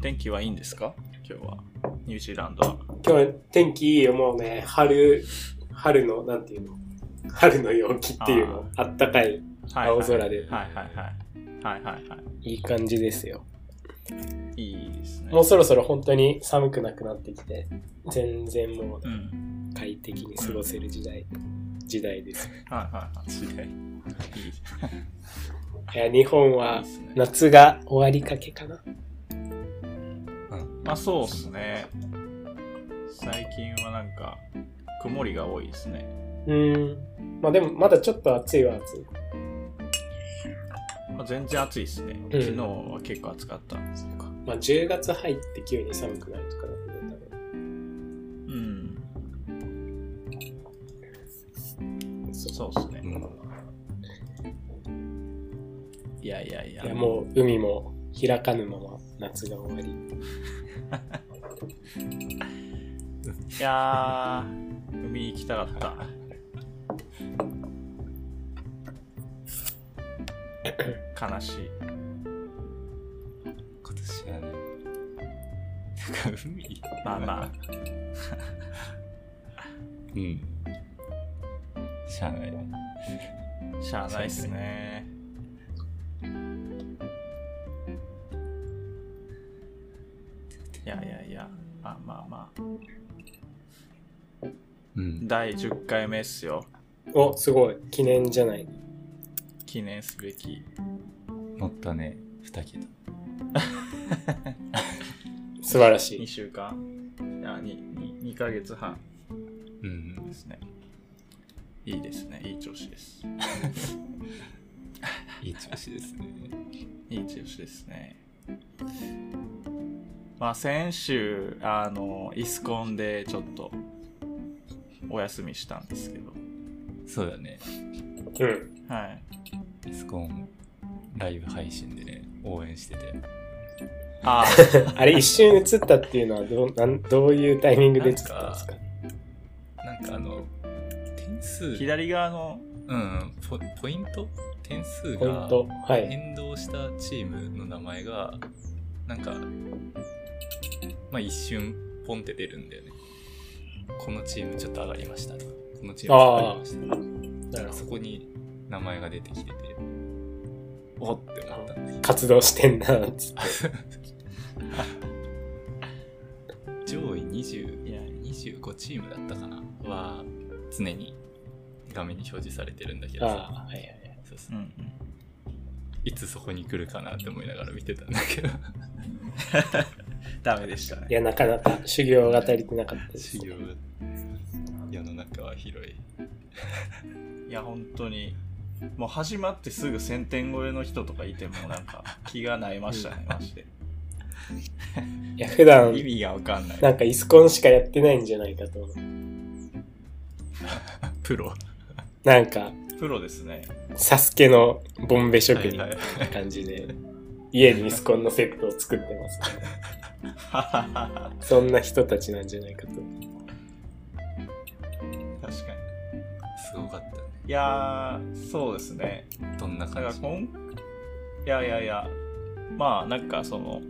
天気はいいんですか？今日は。ニュージーランドは。今日天気いいよ、もうね、春、春の、なんていうの？春の陽気っていうの、あったかい、はい青空ではいはいはい。はいはいはいい感じですよ。い。いいですね。もうそろそろ本当に寒くなくなってきて、全然もううん。快適に過ごせる時代、時代です。はいはいはい。時代。いい。いや、日本いいは。夏が終わりかけかな。まあそうっすね。最近はなんか、曇りが多いですね。うーん。まあでも、まだちょっと暑いは暑い。まあ、全然暑いですね。うん昨日は結構暑かったんですよ。まあ10月入って急に寒くなるとかだとね、うん。多分。そそうっすね。うんいやいやいや。いや、もう海も開かぬまま夏が終わり。いやー、海行きたかった。悲しい。今年はね。なんか海まあまあ。うん。しゃあないね。しゃあないっすね。やいやいや、まあまあまあ。うん。第10回目っすよ。お、すごい。記念じゃない。記念すべき。乗ったね。二桁。素晴らし2い。週間。いや、2, 2, 2ヶ月半うんで。すね。いいですね。いい調子です。いい調子ですね。いい調子ですね。まあ先週、あの、イスコンでちょっとお休みしたんですけど、そうだね。うん。はい。イスコンライブ配信でね、応援してて。あ あれ、一瞬映ったっていうのはどう、なんどういうタイミングで映ったんですか？なんかあの、点数、左側の、うん、ポポイント？点数が。変動したチームの名前が、なんか、まあ一瞬ポンって出るんだよね。このチームちょっと上がりましたとか、このチームちょっと上がりました。だからそこに名前が出てきてて、おって思ったんだけど。活動してんな、つって。上位20いや、25チームだったかなは常に画面に表示されてるんだけどさああ、はいはい。そうそううんうん。いつそこに来るかなって思いながら見てたんだけど ダメでしたねい。や、なかなか修行が足りてなかったです修。行が世の中は広い いや、本当に、もう始まってすぐ1000点超えの人とかいてもなんか気がなえましたね、マジで。いや、普段、意味がわかんない。なんかイスコンしかやってないんじゃないかと。プロ。なんか、プロですね。サスケのボンベ職人はいはいな感じで、家にイスコンのセットを作ってます、ね。そんな人たちなんじゃないかと。確かに。すごかったねいやー、そうですね。どんな感じ？いやいやいや、まあなんかその、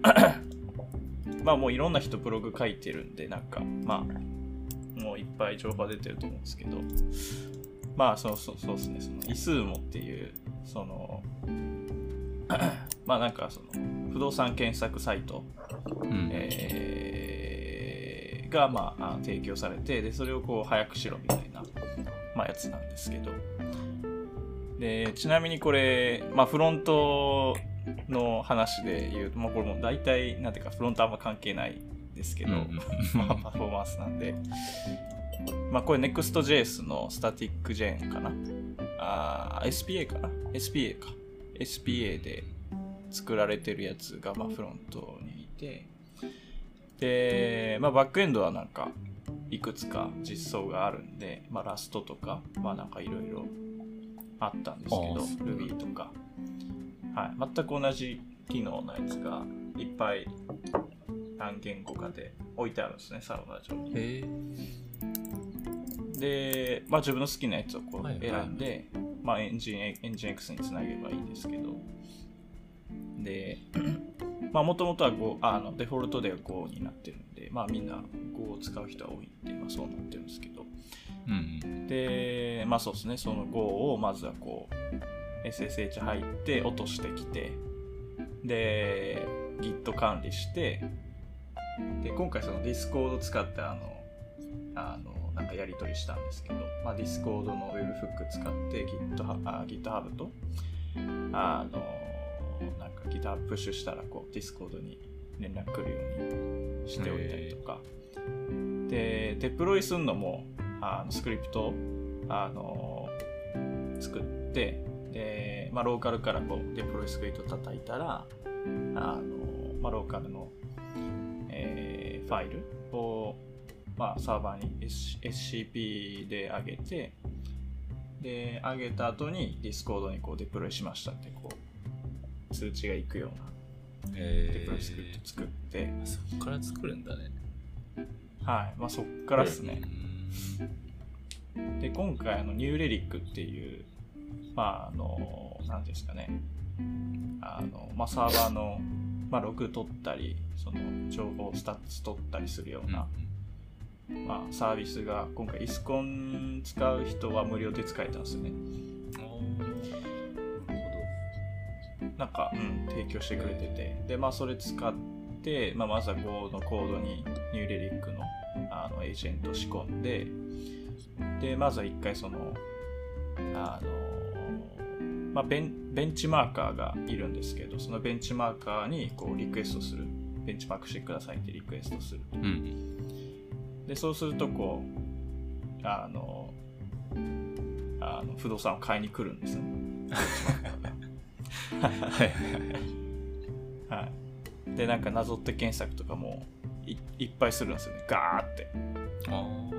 まあもういろんな人ブログ書いてるんで、なんかまあ、もういっぱい情報が出てると思うんですけど、まあそうそうそうですね、そのイスーモっていう、その、まあなんかその、不動産検索サイト、うん。えーが、まあ、あ提供されてでそれをこう早くしろみたいな、まあ、やつなんですけど。でちなみにこれ、まあ、フロントの話で言うと、まあ、これも大体なんていうかフロントあんま関係ないですけど、うん まあ、パフォーマンスなんで、まあ、これ Next.js のスタティックジェーンかな？あー SPA かな？SPA か。SPA で作られてるやつがまあフロントにいて。で、まあ、バックエンドはなんかいくつか実装があるんで、まあ、ラストとかまあなんかいろいろあったんですけど Ruby とか、はい、全く同じ機能のやつがいっぱい何言語かで置いてあるんですねサーバー上にで、まあ、自分の好きなやつをこうはいはい選んで、まあ、エンジンエンジン X につなげばいいんですけどでまあもともとは5あのデフォルトでは5になってるんで、まあみんな5を使う人は多いんで、まあそうなってるんですけど、うんで、まあそうですね、その5をまずはこう、SSH 入って落としてきて、で、Git 管理して、で、今回その Discord 使ってあの、あの、なんかやり取りしたんですけど、まあ Discord の Webhook 使って GitHub, あ GitHub と、あの、なんか GitHub プッシュしたらこう Discord に連絡来るようにしておいたりとか、で、デプロイするのも、あのスクリプトをあの作ってで、まあ、ローカルからこうデプロイスクリプト叩いたらあの、まあ、ローカルの、えーファイルを、まあ、サーバーに S- SCP で上げてで上げた後に Discord にこうデプロイしましたってこう通知がいくようなえデプロイス作って、そっから作るんだね。はい。まあ、そっからですね、うん。で今回あのニューレリックっていうまああの何ですかね。あの、まあ、サーバーの、まあ、ログ取ったりその情報 stats 取ったりするような、まあ、サービスが今回 ISUCON 使う人は無料で使えたんですよねなんか、うん、提供してくれててでまあそれ使って、まあ、まずは Go のコードに New Relic のあのエージェントを仕込んででまずは一回そのあの、まあ、ベンベンチマーカーがいるんですけどそのベンチマーカーにこうリクエストするベンチマークしてくださいってリクエストする。うん。でそうするとこうあのあの不動産を買いに来るんですよね はいはいはい。はい、でなんかなぞって検索とかもいいっぱいするんですよねガーってあ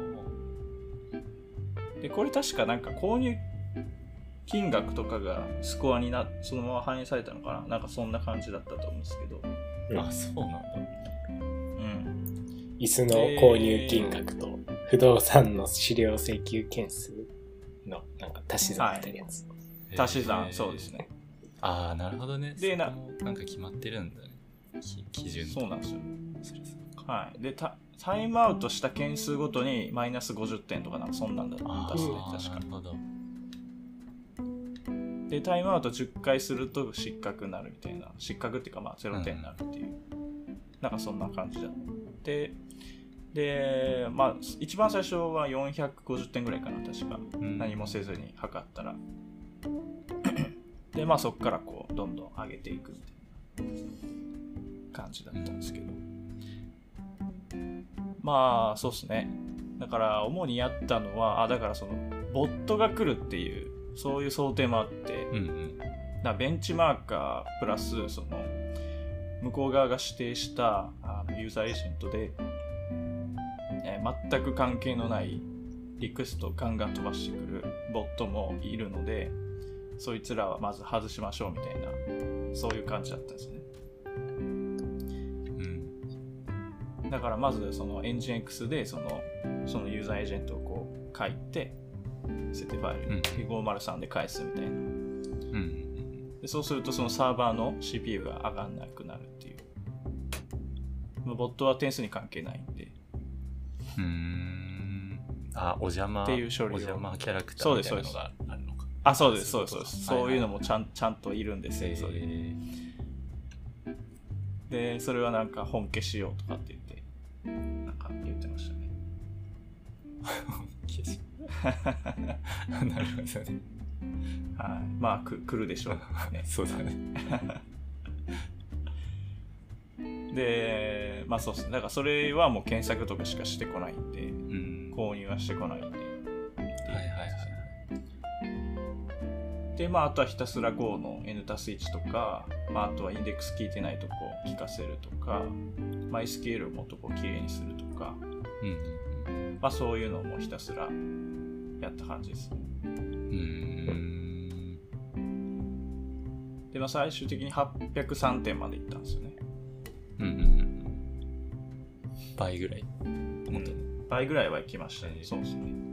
でこれ確かなんか購入金額とかがスコアになそのまま反映されたのかななんかそんな感じだったと思うんですけどうんあ。あ、そうなんだ。うん椅子の購入金額と不動産の資料請求件数のなんか足し算みたいなやつ。足し算、そうですね。ああ、なるほどね。でななんか決まってるんだね。き基準そうなんですよ。はい。でタタイムアウトした件数ごとにマイナス50点とかなんかそんなんだったあっすねあ、確か。なるほど。でタイムアウト10回すると失格になるみたいな。失格っていうかまあ0点になるっていう、なんかそんな感じだってでまあ一番最初は450点ぐらいかな確か。うん。何もせずに測ったらでまあそこからこうどんどん上げていくみたいな感じだったんですけど。まあそうっすね。だから主にやったのはあだからそのボットが来るっていうそういう想定もあって、うんうん。だベンチマーカープラスその向こう側が指定したあのユーザーエージェントで、えー全く関係のないリクエストをガンガン飛ばしてくるボットもいるのでそいつらはまず外しましょうみたいなそういう感じだったんですねうん。だからまずそのエンジン X でそのそのユーザーエージェントをこう書いて設定ファイルに503で返すみたいなうん。でそうするとそのサーバーの CPU が上がんなくなるっていう。まあボットは点数に関係ないんで。うーん。あ、お邪魔。っていう処理をお邪魔キャラクターみたいなのがあるのか。あ、そうです、そうです、そうです。はいそういうのもちゃんちゃんといるんですよ。それえで、それはなんか本消しようとかって言って、なんか言ってましたね。ー消し？なるほどね。はい。まあ、く来るでしょう、ね。そうだね。で、まあそうですね。だからそれはもう検索とかしかしてこないんで、うん。購入はしてこないんで。で、まあ、あとはひたすら Go の N たす1とか、まあ、あとはインデックス聞いてないとこ聞かせるとか、MySQL をもっとこう綺麗にするとか、うん。まあ、そういうのもひたすらやった感じですね。うーん。で、まあ、最終的に803点までいったんですよね。うんうんうん。倍ぐらい。もっとね。倍ぐらいは行きましたねそうですね。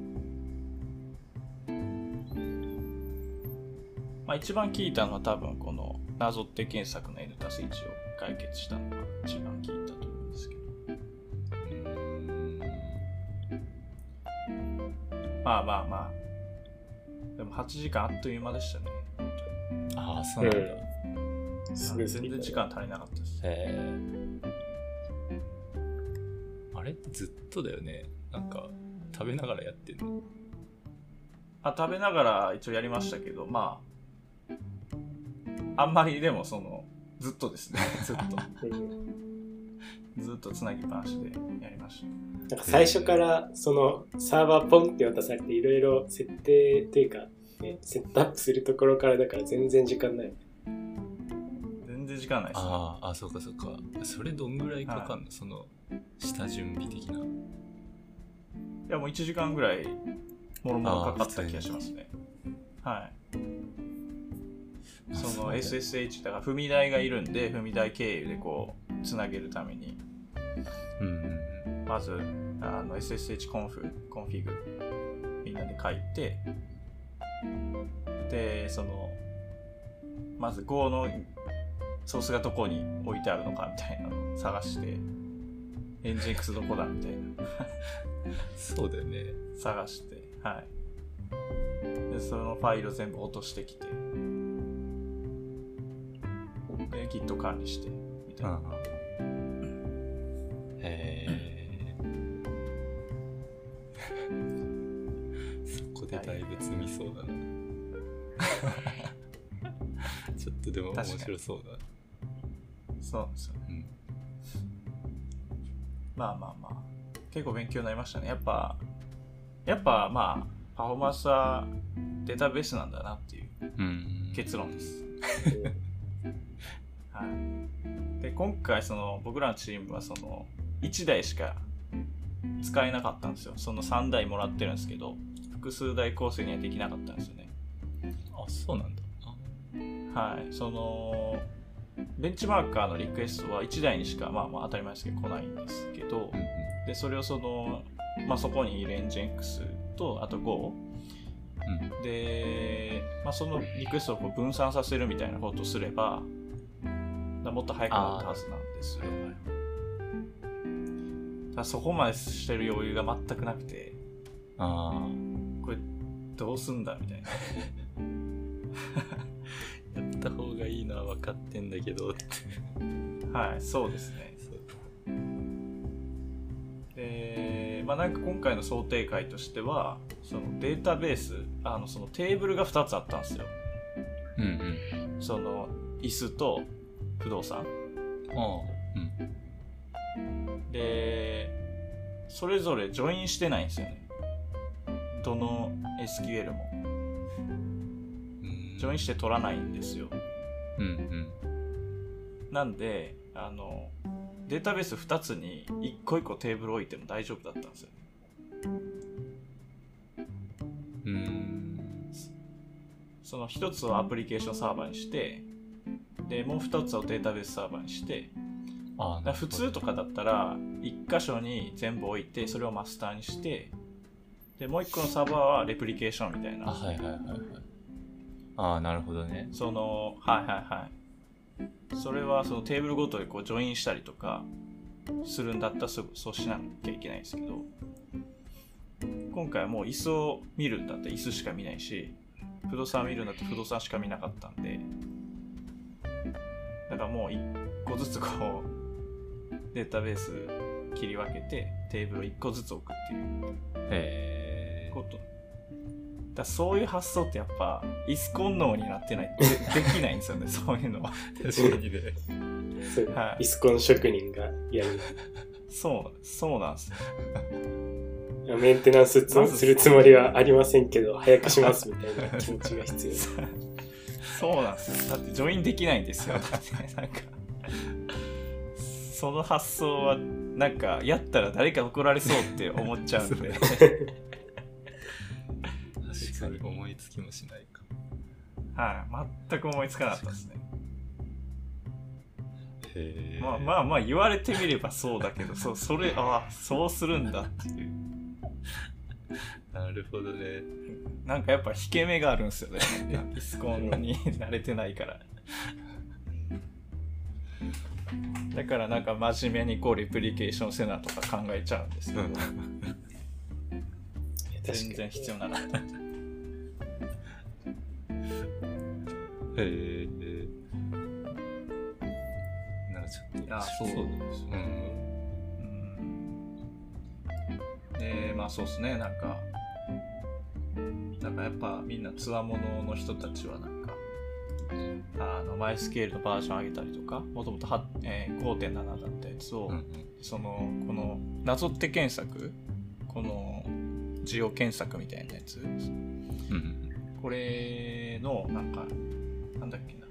まあ、一番聞いたのは多分このなぞって検索の N たす1を解決したのが一番聞いたと思うんですけど。まあまあまあ。でも8時間あっという間でしたね。ああ、そうなんだ。うん全然時間足りなかったです。へえ。あれ？ずっとだよね。なんか、食べながらやってんの？あ食べながら一応やりましたけど、まあ、あんまりでもその、ずっとですね。ずっと。う んずっとつなぎっぱなしでやりました。なんか最初からそのサーバーポンって渡されていろいろ設定っていうか、ね、セットアップするところからだから全然時間ない。全然時間ないです、ね。ああ、あ、そうかそうか。それどんぐらいかかんの、その、下準備的な。いや、もう1時間ぐらい、もろもろかかった気がしますね。はい。その SSH、だから踏み台がいるんで、踏み台経由でこう、つなげるために、うんうんまず、あの SSH conf、config、みんなで書いて、で、その、まず Go のソースがどこに置いてあるのかみたいなのを探して、 Nginx どこだみたいな。そうだよね。探して、はい。で、そのファイルを全部落としてきて、で、Git 管理して、みたいな。へえ。そこでだいぶ積みそうだな。ちょっとでも面白そうだ。そうですよね。うん。まあまあまあ、結構勉強になりましたね。やっぱ、やっぱまあ、パフォーマンスはデータベースなんだなっていううん。結論です。はい。で、今回その僕らのチームはその1台しか使えなかったんですよ。その3台もらってるんですけど、複数台構成にはできなかったんですよね。あ、そうなんだ。あはい。その、ベンチマーカーのリクエストは1台にしか、まあまあ当たり前ですけど来ないんですけど、うんで、それをその、まあそこにいるエンジン X と、あと Go うん。で、まあ、そのリクエストをこう分散させるみたいなことをすれば、だもっと早くなったはずなんですよ。ただそこまでしてる余裕が全くなくて、あこれどうすんだみたいな。あ。やった方がいいのは分かってんだけどって。はい、そうですね。そうで、まあなんか今回の想定会としては、そのデータベース、あのそのテーブルが2つあったんですよ。うんうん。その椅子と不動産。うん。で、それぞれジョインしてないんですよね。どの SQL も。うんジョインして取らないんですよ。うんうん。なんで、あの、データベース2つに1個1個テーブル置いても大丈夫だったんですよ。うん。その1つをアプリケーションサーバーにして、で、もう2つをデータベースサーバーにして、あ普通とかだったら、1箇所に全部置いて、それをマスターにして、で、もう1個のサーバーはレプリケーションみたいあ、な。はいはいはいはい。ああ、なるほどね。その、はいはいはい。それはそのテーブルごとにこうジョインしたりとかするんだったらそうそうしなきゃいけないんですけど、今回はもう椅子を見るんだったら椅子しか見ないし、不動産を見るんだったら不動産しか見なかったんで、だからもう一個ずつこう、データベース切り分けてテーブルを一個ずつ置くっていうへえ。こと。だそういう発想ってやっぱ、イスコン脳になってないとで できないんですよね、そういうのは。確かにね。はいイスコン職人がやる。そう、そうなんですよ。メンテナンスするつもりはありませんけど、早くしますみたいな気持ちが必要。そうなんですよ。だってジョインできないんですよ。だってなんか、その発想は、なんか、やったら誰か怒られそうって思っちゃうんで。確かに思いつきもしないか。はい、全く思いつかなかったですね。へえ。まあまあまあ言われてみればそうだけど、そそれ、ああ、そうするんだっていう。なるほどね。なんかやっぱ引け目があるんですよね。イスコンに慣れてないから。だからなんか真面目にこうレプリケーションせなとか考えちゃうんですけど、うん全然必要ならない。へえなんかちょっとあそうそうですううんまあそうですねなんかなんかやっぱみんなつわものの人たちはなんかあのマイスケールのバージョン上げたりとかもともとはえー5.7だったやつを、うんそのこのなぞって検索この需要検索みたいなやつうんこれのなんかなんだっけな。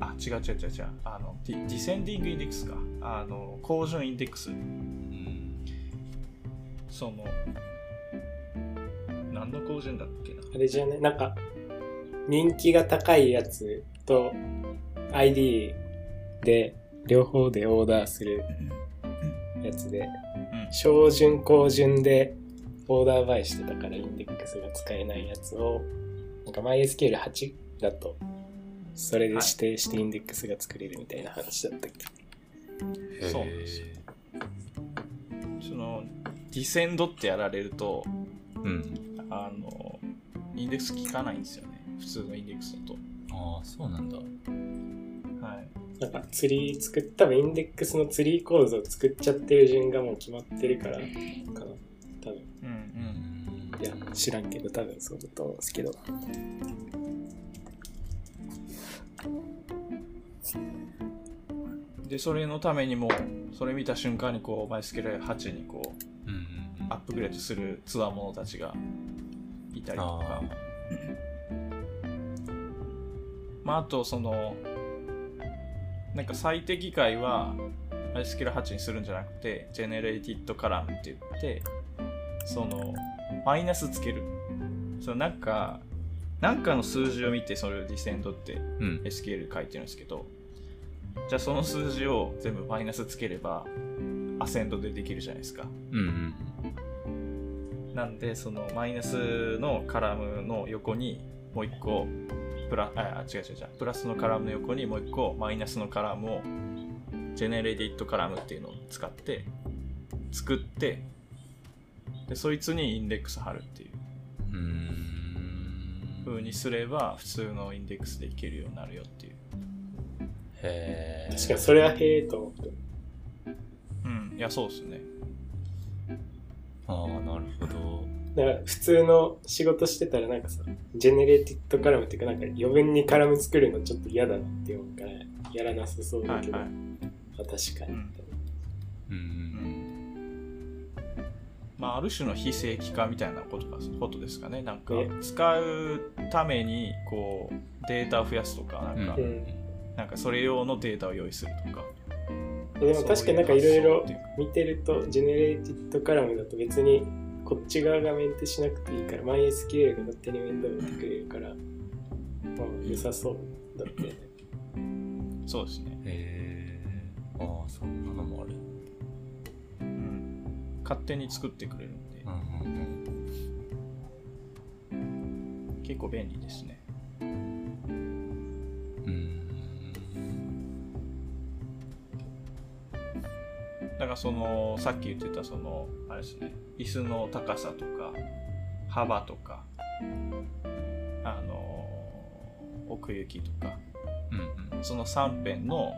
あ違う違う違う違う。あのディディセンディングインデックスか。あの高順インデックス。うん。その何の高順だっけな？あれじゃね、なんか、人気が高いやつと ID で両方でオーダーするやつで、うん。小順高順でオーダーバイしてたからインデックスが使えないやつを、なんか MySQL8 だと、それで指定してインデックスが作れるみたいな話だったっけ、そうなんですよ。そのディセンドってやられるとうんあのインデックス効かないんですよね普通のインデックスだとああそうなんだはいなんかツリー作っ、多分インデックスのツリー構造を作っちゃってる順がもう決まってるからかな。多分。うんうんいや、知らんけど、多分そうだと思うんですけど。でそれのためにもそれ見た瞬間にこうマイスケル8にこううんうんうんアップグレードするつわものたちがいたりとか。あまあ、あとそのなんか最適解は MySQL8 にするんじゃなくて Generated Column って言ってそのマイナスつける。そのなんかなんかの数字を見てそれをディセンドってーうん。SQL 書いてるんですけどじゃあその数字を全部マイナスつければアセンドでできるじゃないですか。うんうんなんでそのマイナスのカラムの横にもう一個プラあ違う違う違うプラスのカラムの横にもう一個マイナスのカラムをジェネレディットカラムっていうのを使って作ってでそいつにインデックス貼るっていう。風にすれば普通のインデックスでいけるようになるよっていう。へえ確かにそれはへえと思って。うんいやそうですねああなるほど。だから普通の仕事してたらなんかさ、 generated column っていうかなんか余分にカラム作るのちょっと嫌だなって思うから、やらなさそうだけど、はいはい。まあ確かに。うんうんうん。まあ、ある種の非正規化みたいなことかことですかね。なんかえ、使うために、こう、データを増やすとか、なんか、ううん。なんかそれ用のデータを用意するとか。でも確かになんかいろいろ見てると、 generated column だと別にこっち側がメンテしなくていいから、MySQL が勝手に面倒見てくれるから、まあ良さそうだったよね。そうですね。へえああそんなのもあるうん。勝手に作ってくれるんでう、んうん結構便利ですね。うんだからその、さっき言ってたその、あれですね、椅子の高さとか、幅とか、あの、奥行きとか、うんその3辺の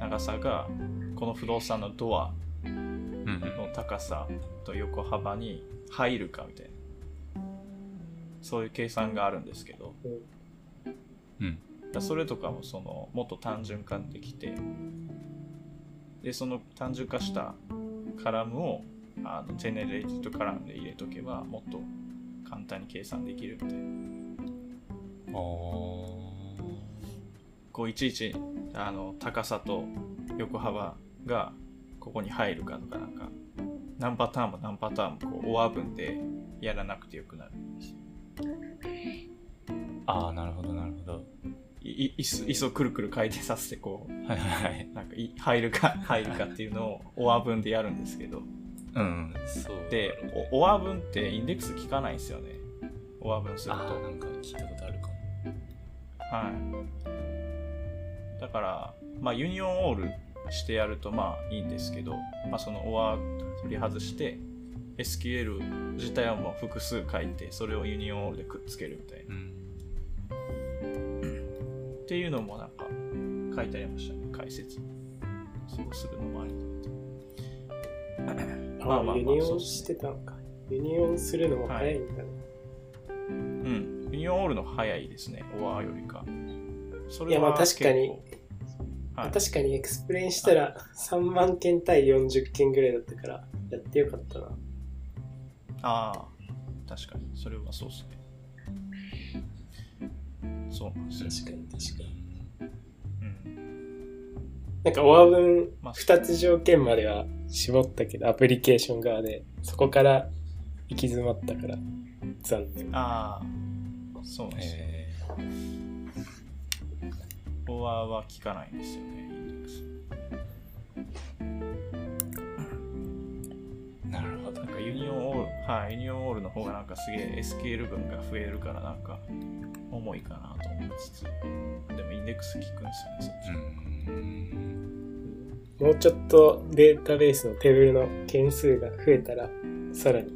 長さがこの不動産のドアうんうん。の高さと横幅に入るかみたいなそういう計算があるんですけどうん。だそれとかもそのもっと単純化できてでその単純化したカラムをあの generated column で入れとけばもっと簡単に計算できるんでああこういちいちあの高さと横幅がここに入るかとかなんか何パターンも何パターンもこうオア分でやらなくてよくなるんですああなるほどなるほどいい椅子椅子をくるくる回転させてこうはいはいはい。なんかい入るか入るかっていうのをオア分でやるんですけど。うんそう。でおオア分ってインデックス効かないんですよね。オア分すると。なんか聞いたことあるかも。はい。だから、まあ、 UNION ALL してやるとまあいいんですけど、まあ、その OR 取り外して、SQL 自体はもう複数書いて、それを UNION ALL でくっつけるみたいな。うん。っていうのもなんか書いてありましたね、解説。そうするのもありだって。あ、まあまあまあ UNION してたのか。 UNION するのも早いんだね。うん。 UNION ALL の早いですね、OR よりか。そいやまあ確かに。はい、確かに EXPLAIN したら3万件対40件ぐらいだったから、やってよかったな。ああ、確かに。それはそうですね。そうなんですよ。確かに確かに。うん。なんか、オア分まあ2つ条件までは絞ったけど、アプリケーション側で、そこから行き詰まったから、残念。ああ、そうですよ。え OR は効かないんですよね、 UNION ALL、はい、 UNION ALL の方がなんかすげえ SQL 分が増えるからなんか重いかなと思いつつ、でもインデックス効くんですよね、そっち。もうちょっとデータベースのテーブルの件数が増えたら、さらに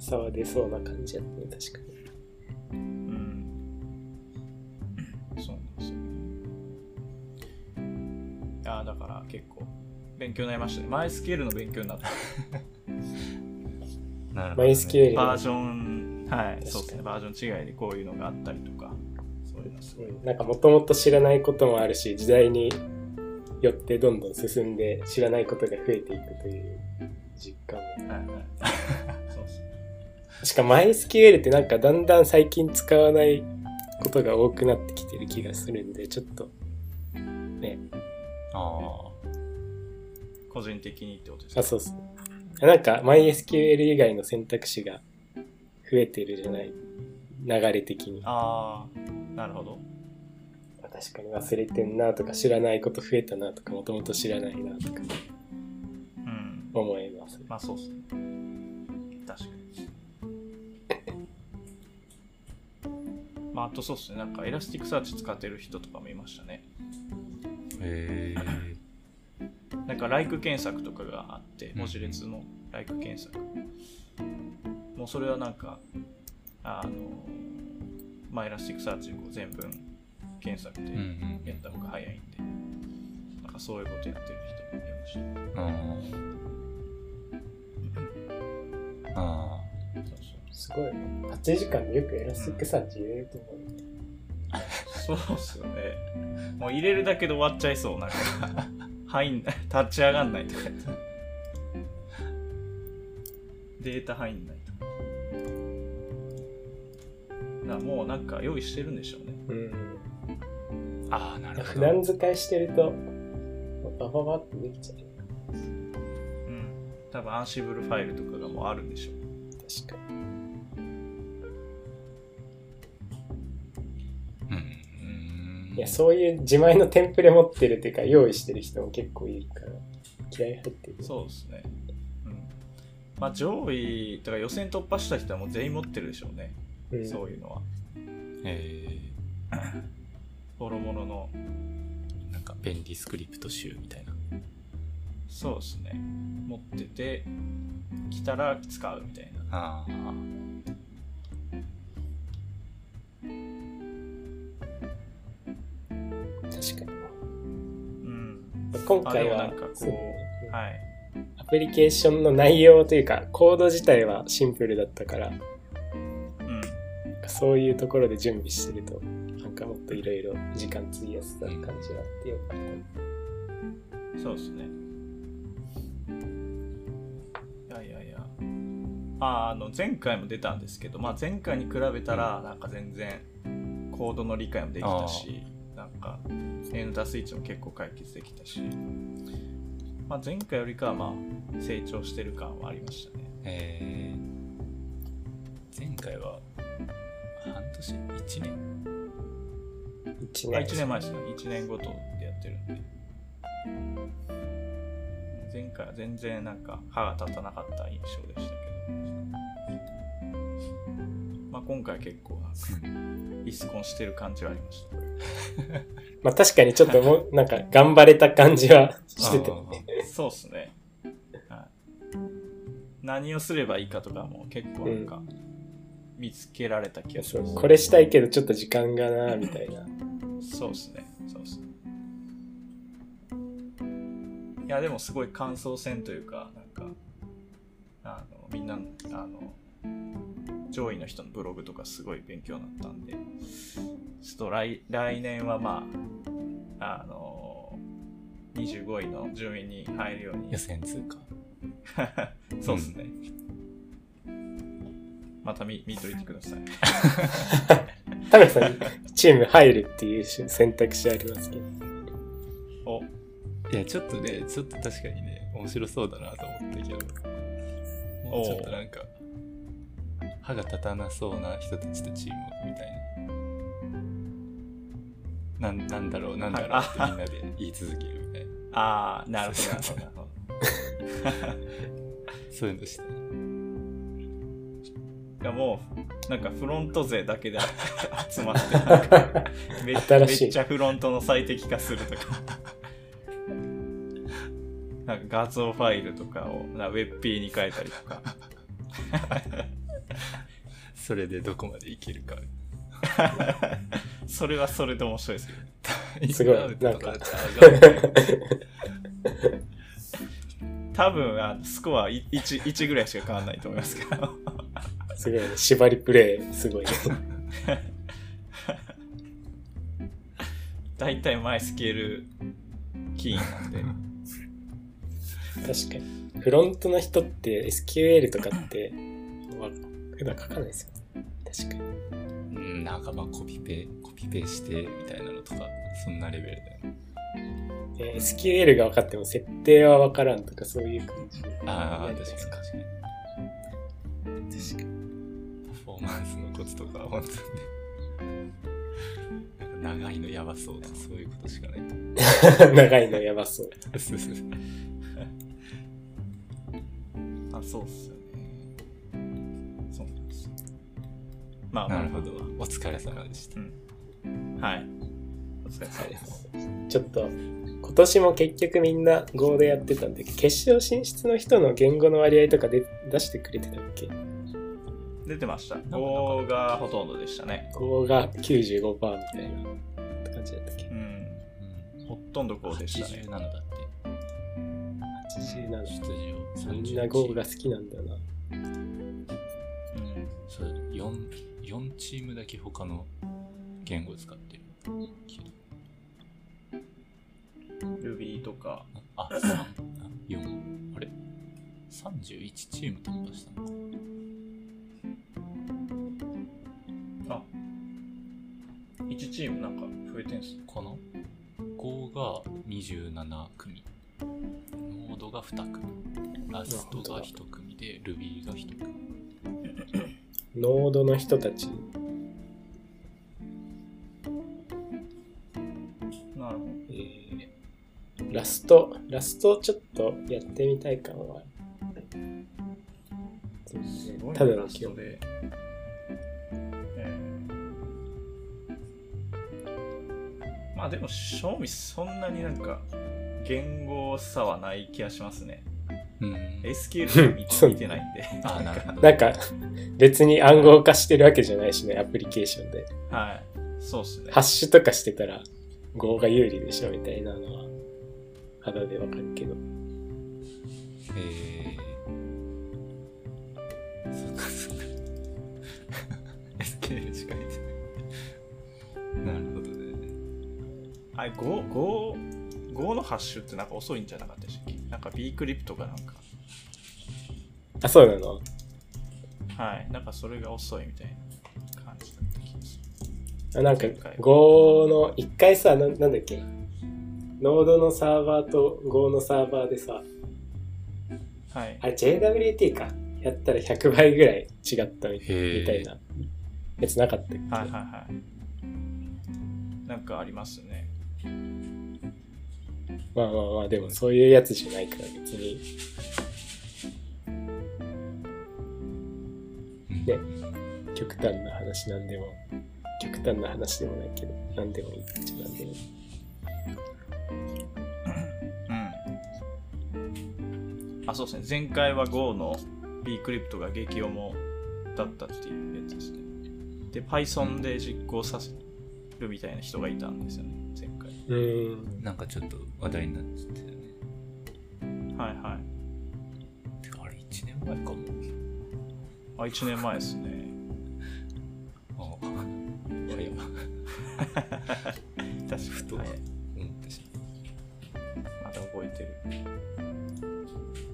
差は出そうな感じやったね、確かに。うん。そうなんですよ。いやーだから結構勉強になりましたね。マイスケールの勉強になった。なるほど、ね。MySQL バージョン、はい、そうですね。バージョン違いでこういうのがあったりとか、そういうのすごい。うん、なんかもともと知らないこともあるし、時代によってどんどん進んで知らないことが増えていくという実感も。はいはい。そうですね。しかも MySQL ってなんかだんだん最近使わないことが多くなってきてる気がするんで、ちょっと、ね、あ個人的にってことですあ、かそうそう。なんか MySQL 以外の選択肢が増えてるじゃない？流れ的に。ああ、なるほど。確かに忘れてんなとか知らないこと増えたなとかもともと知らないなとかうん。思います。まあそうっすね。確かに。まああとそうっすね。なんか Elasticsearch 使ってる人とかもいましたね。あ。へえ。なんか、 LIKE 検索とかがあって、うん文字列の LIKE 検索。もうそれはなんか、あの、まあ、 Elasticsearch でこう全文検索でうんうん。やった方が早いんで、なんかそういうことやってる人もいました。ああ。あそうすごいね。8時間でよく Elasticsearch 入れると思う。そう。そうっすよね。もう入れるだけで終わっちゃいそう。なんか、入んない、立ち上がんないとか言って。データ入んないとか。だからもうなんか用意してるんでしょうね。うん。あ。ああ、なるほ普ど。段使いしてると、バババってできちゃう。うん。多分アンシブルファイルとかがもうあるんでしょう。確かに。いや、そういう自前のテンプレ持ってるっていうか、用意してる人も結構いるから、気合入ってる。そうですね。うん。まあ上位、だから予選突破した人はもう全員持ってるでしょうね。うん。そういうのは。え ボロボロの。ー、なんか便利スクリプト集みたいな。そうですね。持ってて、来たら使うみたいな。ああ。確かうん。に。今あ、回はでもなんか、そうこう、はい。アプリケーションの内容というか、コード自体はシンプルだったから、うん。そういうところで準備してると、なんかもっといろいろ時間費やせた感じがあってよかった。そうですね。いやいやいや。まあ、あの、前回も出たんですけど、まあ、前回に比べたら、なんか全然、コードの理解もできたし、なんか、N ダスイッチも結構解決できたし、まあ、前回よりかは、まあ、成長してる感はありましたね。えー、前回は半年 ?1 年？1まあ、年。1年前ですね。1年ごとでやってるんで。前回は全然なんか歯が立たなかった印象でしたけど。まあ今回結構なんかイスコンしてる感じはありました。まあ確かにちょっともう、なんか頑張れた感じはしてて、あそうっすね。はい、何をすればいいかとかも結構なんか見つけられた気がします。そうこれしたいけどちょっと時間がな、みたいな。そうっすね。そうっすね。いや、でもすごい感想戦というか、なんか、あの、みんなの、あの、上位の人のブログとかすごい勉強になったんで、ちょっと来来年はまあ、あの、25位の順位に入るように予選通過。そうっすね。また見見といてください。田村さん、チーム入るっていう選択肢ありますけど。お、いや、ちょっとね、ちょっと確かにね、面白そうだなと思ったけど、もうちょっとなんか、歯が立たなそうな人たちとチームをみたいな。なんなんだろう、なんだろうってみんなで言い続けるみたいな。ああ、なるほど、なるほどなるほど。そういうのして。いやもう、なんかフロント勢だけで 集まってなんかめ、っちゃフロントの最適化するとか。なんか画像ファイルとかをな WebP に変えたりとか。それでどこまでいけるか。それはそれで面白いですけど。すごいなんだって上がる多分あスコア 1, 1ぐらいしか変わらないと思いますけど。すごいね。縛りプレイ、すごいね。大体マイスケールキーなんで。確かに。フロントの人って SQL とかって、わ普段書かないですよね。確かに。うん、なんかまあコピペ、コピペしてみたいなのとか、そんなレベルだよね。えー SQL が分かっても設定は分からんとかそういう感じ。ああ、確かに確かに。確かに。パフォーマンスのコツとかは本当にね。なんか長いのやばそうとかそういうことしかない。長いのやばそう。そうそうそうあ、そうっすまあ、なるほど。お疲れ様でした。はい。お疲れ様です。ちょっと、今年も結局みんな Go でやってたんで、決勝進出の人の言語の割合とかで出してくれてたっけ？出てました。か5がほとんどでしたね。?Go が95%みたいな感じだったっけ？うん。ほとんど5でしたね87。だって。?87。出場みんな Go が好きなんだな。うん。そう4、4チームだけ他の言語使ってる。ルビーとか、あ、3、4、あれ ?31 チーム突破したのか。あ、1チームなんか増えてんすね。かな ?5 が27組。ノードが2組。ラストが1組で、ルビーが1組。ノードの人たち。なるほど。えーラスト、ラストちょっとやってみたい感はある。すごいただのラストで。えーまあでも、正味そんなになんか、言語差はない気がしますね。うん。SQL 見見てないんで。あ、なるほど。なんか、別に暗号化してるわけじゃないしね、アプリケーションで。はい。そうっすねハ。ッシュとかしてたら、Go が有利でしょみたいなのは、肌でわかるけど。えー。そっかそっか。SKL しか見てない。なるほどね。あれ、5、5、5のハッシュってなんか遅いんじゃなかったか B クリプトかなんか。あ、そうなの？はい。なんかそれが遅いみたいな感じだった気がする。あなんか、Go の、一回さ、ななんだっけ？ノードのサーバーと Go のサーバーでさ、はい。あれ JWT か。やったら100倍ぐらい違ったみたいなやつなかったっけ、はいはいはい。なんかありますね。まあまあまあ、でもそういうやつじゃないから別に。うんね極端な話なんでも、極端な話でもないけど、なんでもいいっちゃなんでもいい。うん。あ、そうですね。前回は Go の B クリプトが激重だったっていうやつですね。で、Python で実行させるみたいな人がいたんですよね。うん。なんかちょっと話題になってたよね。はいはい。てかあれ1年前かも。あ、1年前ですね。ああ。いやいや、確かふとに。はい思ってしまだ覚えてる。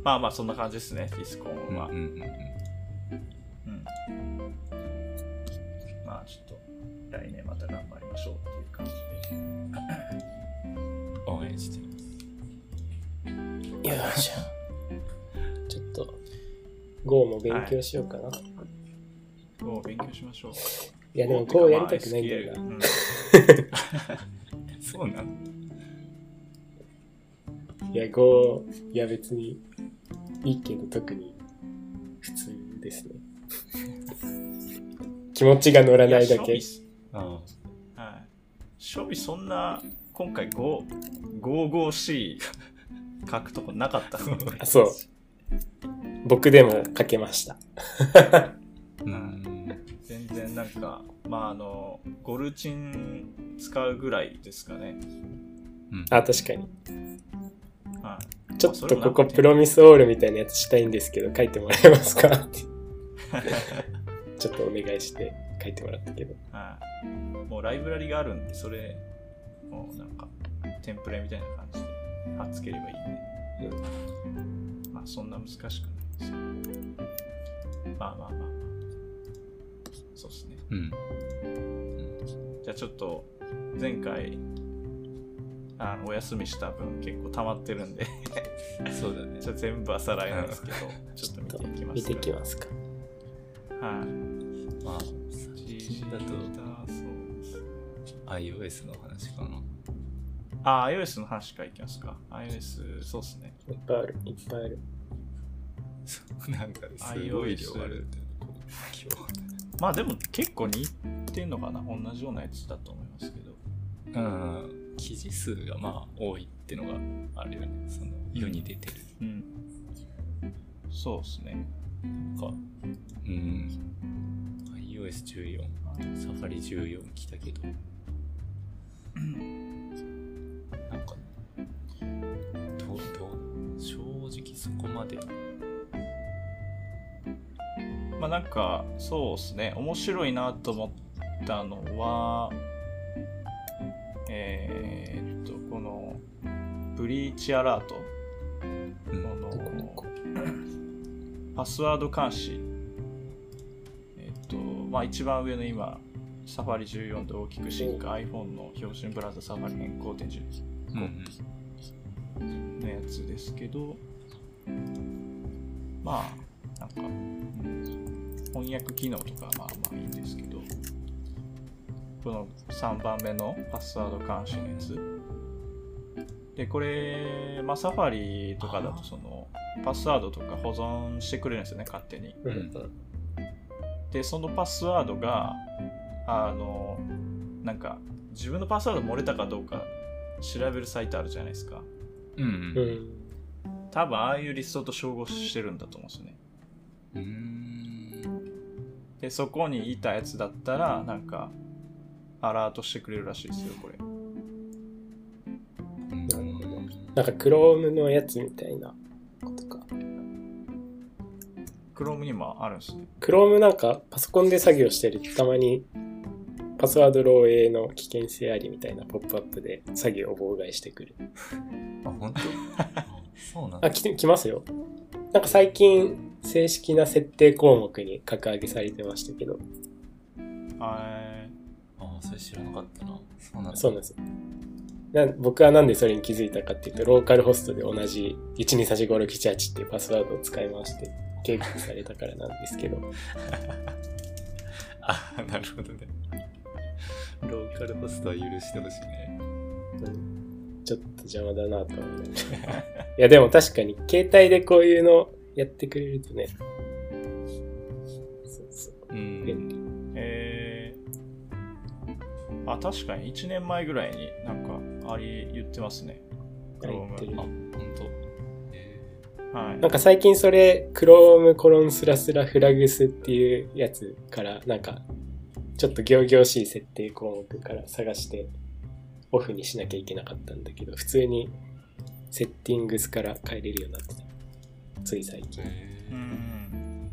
まあまあ、そんな感じですね、ディスコンは。うんうんうん。うん。まあ、ちょっと、来年また頑張りましょうっていう感じで。応援してます。よいしょ。ちょっと、Go も勉強しようかな。い、もう勉強しましょう。や、でも Go やりたくないんだよな。うんそうなの いや、Go、いや別にいいけど特に普通ですね。気持ちが乗らないだけ。あはい。勝利そんな、今回5、55C 書くとこなかったそう。僕でも書けました。あ。うん。全然なんか、まああの、ゴルチン使うぐらいですかね。うんあ、確かに。はい。ちょっとここプロミスオールみたいなやつしたいんですけど、書いてもらえますか？って。ちょっとお願いして書いてもらったけど。はい。もうライブラリがあるんで、それ、もうなんか、テンプレみたいな感じで貼っつければいいんで。まあそんな難しくないですよ。まあまあまあまあ。そうですね。うん。じゃあちょっと、前回、あのお休みした分結構溜まってるんで、そうだねち。ょっと全部はさらいなんですけど、ちょっと見ていきます見ていきますか。はい。まあ、最近だと iOS の話かな。あ、iOS の話からいきますか。iOS、そうですね。いっぱいある。いっぱいある。なんかすごい量あるってこう今まあでも結構似てんのかな同じようなやつだと思いますけど。日。うん。記事数がまあ多いってのがあるよね。その世に出てる。うん。そうですね。なんか、うん。iOS14、サファリ14来たけど、なんか、どう、どう、正直そこまで、まあなんか、そうですね。面白いなと思ったのは、えーっと、この、ブリーチアラート。のパスワード監視。えっと、まあ一番上の今、サファリ14で大きく進化、iPhone の標準ブラウザサファリ変更点10うんのやつですけど、まあ、なんか、うん。翻訳機能とかはまあまあいいんですけど、この3番目のパスワード監視のやつ。で、これ、まあサファリとかだとその、パスワードとか保存してくれるんですよね、勝手に。で、そのパスワードが、あの、なんか、自分のパスワード漏れたかどうか調べるサイトあるじゃないですか。うん。うんう。ん。多分ああいうリストと照合してるんだと思うんですよね。うーん。で、そこにいたやつだったら、なんか、アラートしてくれるらしいですよ、これ。なるほどなんか Chrome のやつみたいなことか。Chrome にもあるんですね。Chrome なんかパソコンで作業してるとたまにパスワード漏洩の危険性ありみたいなポップアップで作業を妨害してくる。あ、本当？そうなんだ。あ、来ますよ。なんか最近正式な設定項目に格上げされてましたけど、はああ、それ知らなかったな。そうなんだ。そうなんですよ。な僕はなんでそれに気づいたかっていうと、ローカルホストで同じ1234567っていうパスワードを使い回して警告されたからなんですけど、ああ、なるほどね。ローカルホストは許してほしいね。うんちょっと邪魔だなと思いながら。いやでも確かに携帯でこういうのやってくれるとね、そうそう、う便利。えー、あ、確かに1年前ぐらいになんか、あり言ってますね。入ってるあ、本当。えはい。なんか最近それ、Chrome コロンスラスラフラグスっていうやつから、なんか、ちょっと行々しい設定項目から探して、オフにしなきゃいけなかったんだけど、普通にセッティングスから変えれるようになってた。つい最ー、近。えーうん。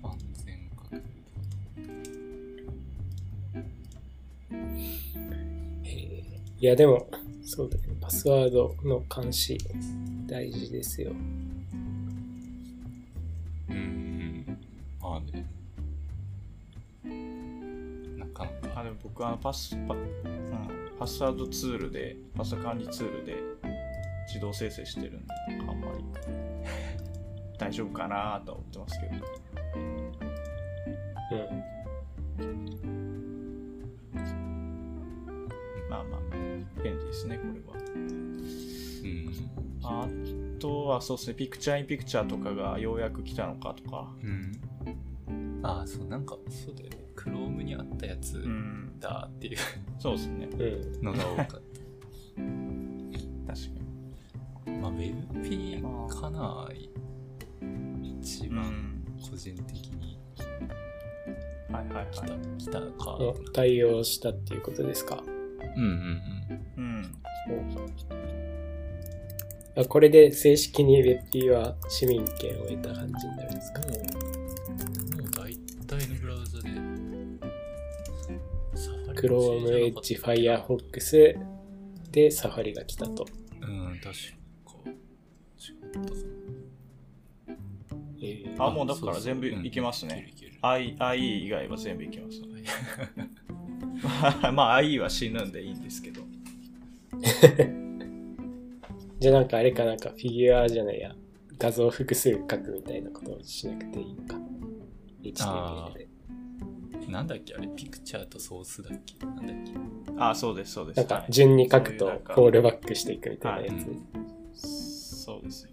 安全確いや、でも、そうだね。パスワードの監視、大事ですよ。うんうん。まあね。なかなか。あでも僕あのパスパ,、うん、パスワードツールでパスワード管理ツールで自動生成してるんであんまり 大丈夫かなとは思ってますけどうん。まあまあ便利ですねこれはうん。あとはそうですねピクチャーインピクチャーとかがようやく来たのかとかうん。ああ、そう、なんか、そうだよね。Chrome にあったやつうん。だっていう。そうですね。うん。のが多かった。確かに。まあ、WebP かな一番うん。個人的に。はいはいはい。来た、来たか。の対応したっていうことですか？うんうんうん。あこれで正式に WebP は市民権を得た感じにな Chrome、Edge、Firefox で Safari が来たと。うん、確か。違ったかえーな。あもうだから全部いけますね。IE 以外は全部いきます まあ IE は死ぬんでいいんですけど じゃあなんかあれかなんかフィギュアじゃないや、画像複数書くみたいなことをしなくていいのか。あ HTML で。なんだっけ？あれ、ピクチャーとソースだっけ？なんだっけ？あそうですそうですなんかはい順に書くとコールバックしていくみたいなやつ。はいそうですよ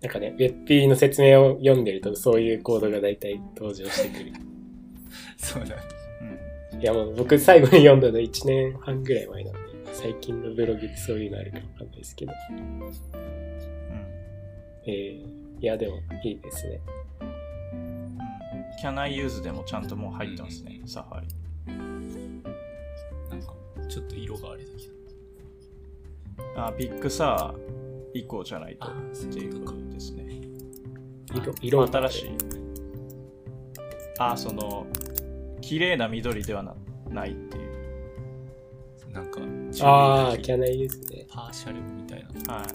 なんかね、WebP の説明を読んでるとそういうコードが大体登場してくる。そうだ。うんいやもう僕最後に読んだの1年半ぐらい前なんで、最近のブログでそういうのあるかわかんないですけど。うんえー、いやでもいいですね。うん Can I use でもちゃんともう入ってますね、 Safari なんか、ちょっと色があれだけど。あ Big Sur 以降じゃないとっていううことですね。色、新しい。あその綺麗な緑ではなないっていう。なんか、ああ、キ Can I use ね。 partial みたいな。はい。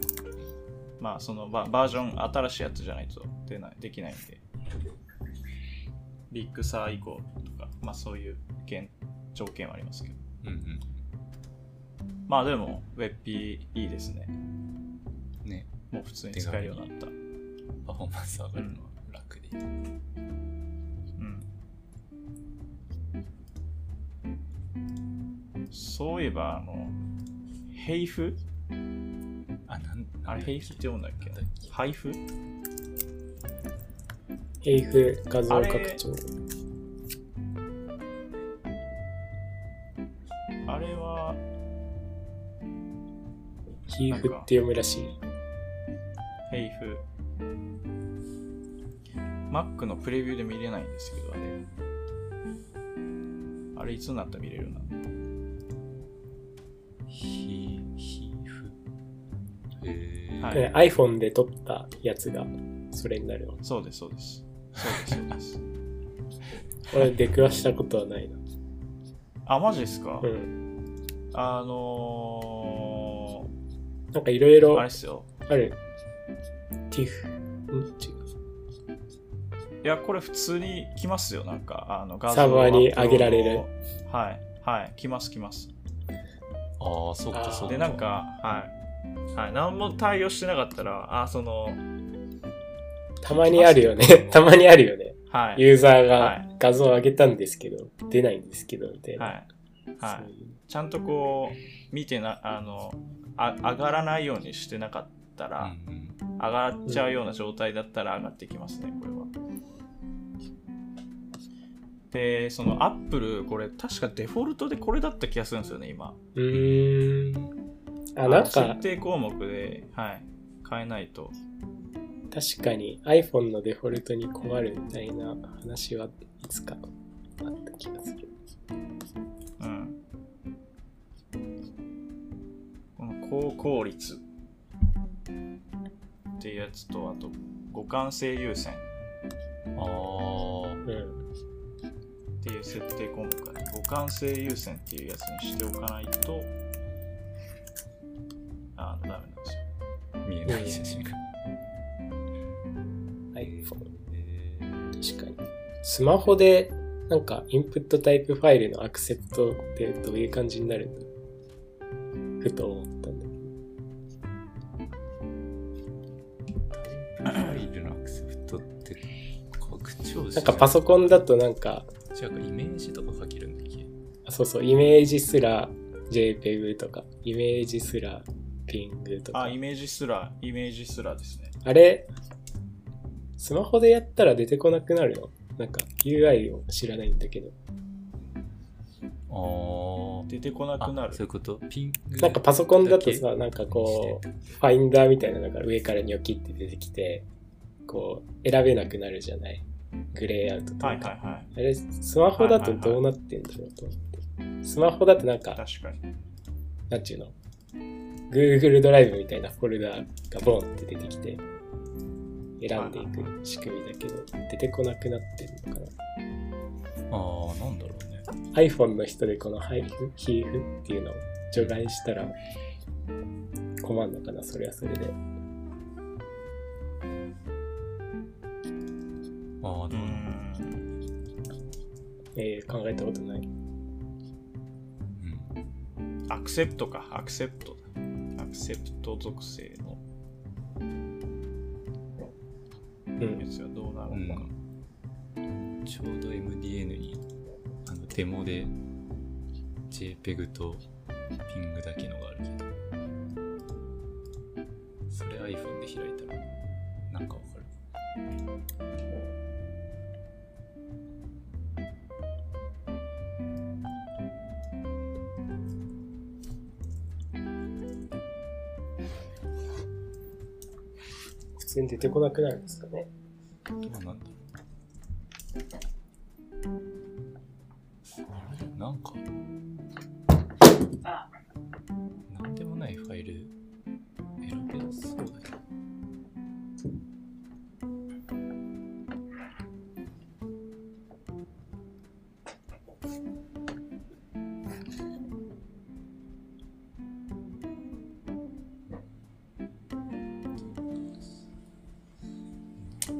まあそのババージョン新しいやつじゃないと出ないできないんで Big Sur 以降とかまあそういう件条件はありますけど。うんまあでも WebP いいですね。うん。ね、もう普通に使えるようになった。パフォーマンス上がるのは楽で。うん。そういえばあのヘイフ？あ、なん、あれヘイフって読むんだっけ？なんだっけハイフヘイフ画像拡張。あれはヒーフって読むらしい。ヘイフ Mac のプレビューで見れないんですけどあれあれいつになったら見れるなるヒヒーフ。へえ。はいね iPhone で撮ったやつがそれになるわ。そうですそうですそうですそうです俺出くわしたことはないな。あマジですか、うん。あのなんかいろいー、ろああれっすよる。TIFF。ん？違う。いやこれ普通に来ますよなんかあの画像サーバーに上げられるはいはい来ます来ますああ、そっかあーそっか。でなんかはいはい何も対応してなかったらあそのたまにあるよね。たまにあるよね。はいユーザーはがい画像を上げたんですけど、出ないんですけど、みたいな。はいはいちゃんとこう見てなあのあ上がらないようにしてなかったら、上がっちゃうような状態だったら上がってきますねこれはで、その Apple、これ確かデフォルトでこれだった気がするんですよね、今。うーん。あ、なんか設、定項目で、はい、変えないと。確かに iPhone のデフォルトに困るみたいな話はいつかあった気がする。うん。この高効率っていうやつと、あと、互換性優先っああ。うん。ていう設定項目がね、互換性優先っていうやつにしておかないと、あの、ダメなんですよ。見えない写真が。iPhone。えー確かに。スマホで、なんか、インプットタイプファイルのアクセプトってどういう感じになるんだふと思ったんだファイルのアクセプトって拡張子なんかパソコンだとなんか、じゃあイメージとか書けるんだっけ？あそうそう、イメージすら JPEG とか、イメージすら PNG とか。あ、イメージすら、イメージすらですね。あれ、スマホでやったら出てこなくなるの？なんか UI を知らないんだけど。あ出てこなくなあ。るそういうこと？ピングなんかパソコンだとださ、なんかこう、ファインダーみたいなのが上からニョキって出てきて、こう、選べなくなるじゃない？グレーアウトとか。はいはいはい。あれ、スマホだとどうなってんだろうと思って。スマホだとなんか、確かに。なんちゅうの ?Google ドライブみたいなフォルダがボンって出てきて、選んでいく仕組みだけど、出てこなくなってるのかな。ああ、なんだろうね。iPhone の人でこのハイフ、ヒーフっていうのを除外したら困るのかな、それはそれで。ああ、どう。えー考えたことない。うん。アクセプトか、アクセプトだ。アクセプト属性のうん。やつがどうなるのか。ちょうど MDN にあのデモで JPEG と PING だけのがあるけどそれ iPhone で開いたらなんかわかる普通に出てこなくなるんですかね。どうなんだろうなんかな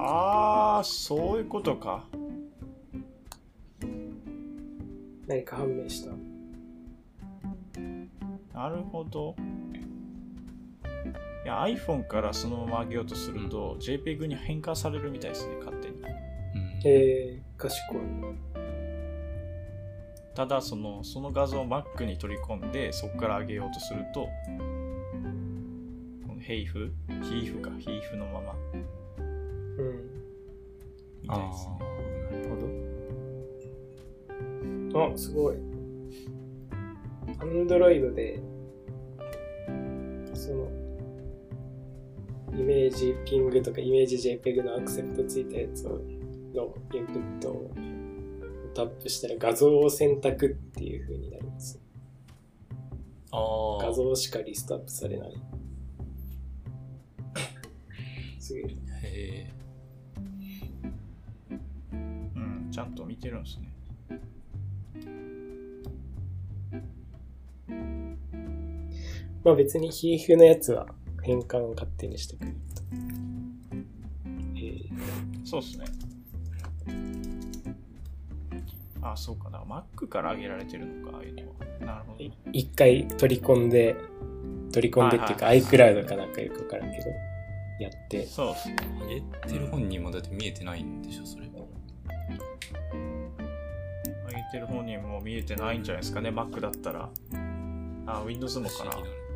あー、そういうことか。何か判明した。なるほど。いや iPhone からそのまま上げようとすると、JPEG に変換されるみたいですね、勝手に。うんえー、賢い。ただその、その画像を Mac に取り込んで、そこから上げようとすると、このヘイフヒーフか、ヒーフのままうん。みたいですね。なるほどあ、すごい。Android で、その、イメージピングとかイメージ JPEG のアクセプトついたやつをのインプットをタップしたら画像を選択っていう風になります。ああ画像しかリストアップされない。すげえ。へえてるんですね。まあ別にヒーフのやつは変換を勝手にしてくれると。えーそうですね。あ、そうかな。Mac から上げられてるのか、ああいうのは。なるほど。い一回取り込んで、取り込んでっていうかはいはい iCloud かなんかよくわからんけど、やって、そうですね。上げてる本人もだって見えてないんでしょそれてる方にも見えてないんじゃないですかね、Mac だったら。あ、Windows もかな。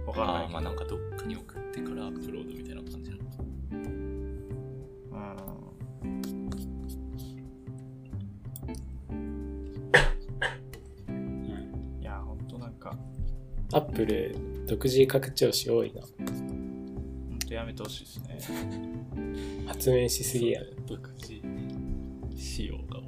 わかんない。まあなんかどっかに送ってからアップロードみたいな感じなのか。うん。いや、ほんとなんか。アップル独自拡張子多いな。ほんとやめてほしいですね。発明しすぎや。独自仕様が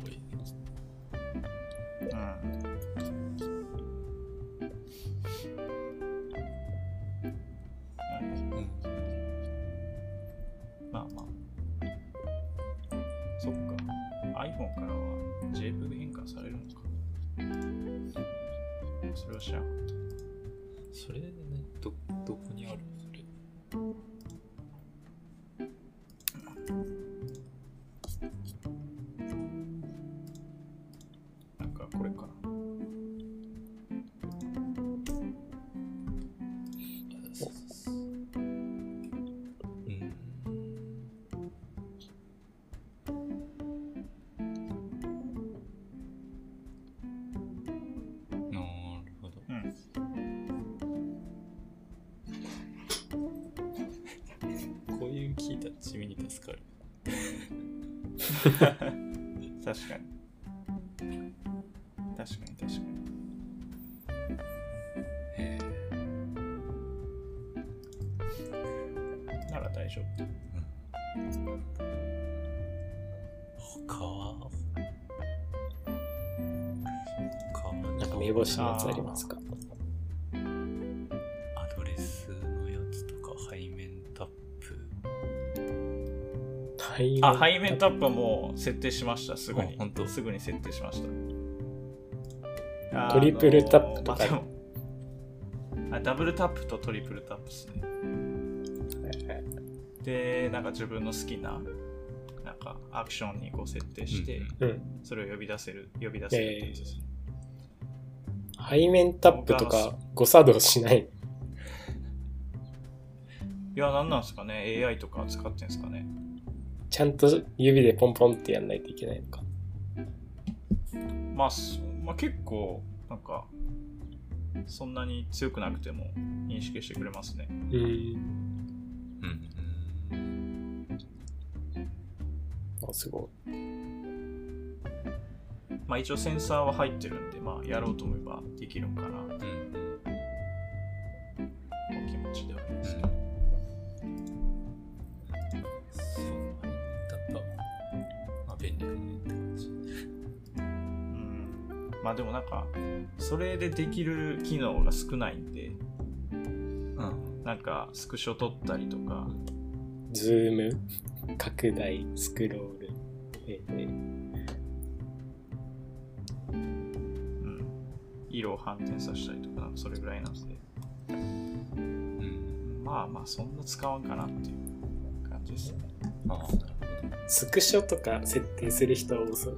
地味に助かる。確かに。確かに確かに。へなら大丈夫。他は？他は？なんか目星のやつありますか？背面あ、背面タップはもう設定しました、すぐにあ本。当すぐに設定しました。トリプルタップとかあダブルタップとトリプルタップですね。で、なんか自分の好きな、なんかアクションにこう設定して、うんうん。それを呼び出せる、呼び出せるってやつですね。背面タップとか誤作動しない。いや、なんなんですかね ?AI とか使ってんですかねちゃんと指でポンポンってやんないといけないのか。まあ、そまあ、結構、なんか、そんなに強くなくても認識してくれますね。うん。うんあ、すごい。まあ一応センサーは入ってるんで、まあやろうと思えばできるんかな、うんまあでもなんか、それでできる機能が少ないんで、うんなんかスクショ撮ったりとか、ズーム、拡大、スクロール？えーうん。色を反転させたりとか、それぐらいなんで、うんまあまあそんな使わんかなっていう感じですね。ああスクショとか設定する人は多そう。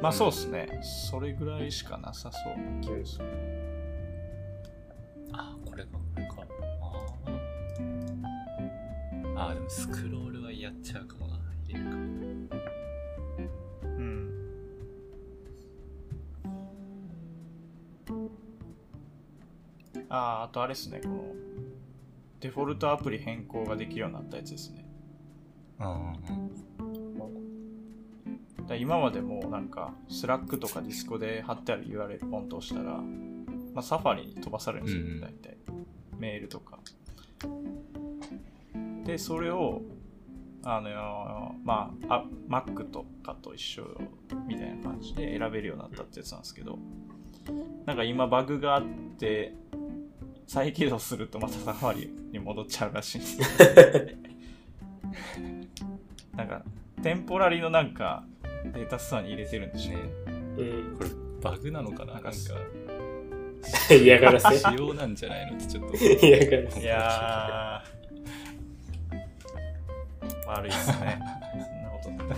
まあそうですね。それぐらいしかなさそうな気がする。どああこれかこれかああああでもスクロールはやっちゃうかもな入れるかもうん。ああ、あとあれですね、この、デフォルトアプリ変更ができるようになったやつですね。うんだから今までもうなんか、 Slack とか Discord で貼ってある URL ポンと押したら、まあ、 Safari に飛ばされるんですよ、うんうん大体。メールとか。で、それを、あの、まあ、あ Mac とかと一緒みたいな感じで選べるようになったってやつなんですけど、なんか今バグがあって、再起動するとまたサファリに戻っちゃうらしいんですよ。なんか、テンポラリのなんか、データストアに入れてるんでしょうね。ねうん。これバグなのかななんか 嫌がらせ仕様なんじゃないのってちょっと嫌がらせ。いやー、悪いですね。そんなこ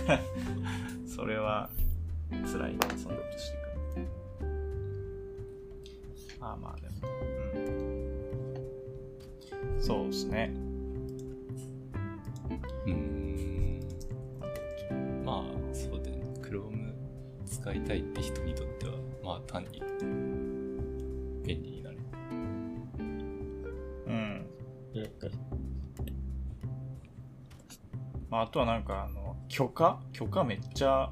と。それは辛いな、そんなことしてくる。まあまあ、でも、うん。そうですね。使いたいって人にとってはまあ単に便利になる。うん。うん。まあ、あとはなんか、あの、許可？許可めっちゃ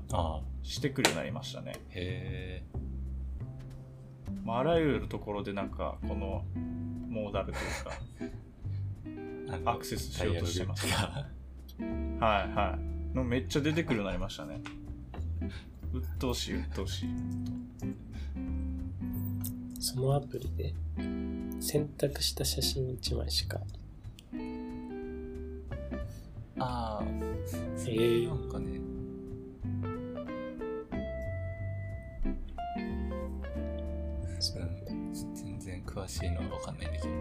してくるようになりましたね。へえまあ、あらゆるところでなんかこのモーダルというか アクセスしようとしてます。はいはい。のめっちゃ出てくるようになりましたね鬱陶しい鬱陶しい。そのアプリで選択した写真1枚しか。ああ、えーなんかね、そうなん全然詳しいのは分かんないんだけど、な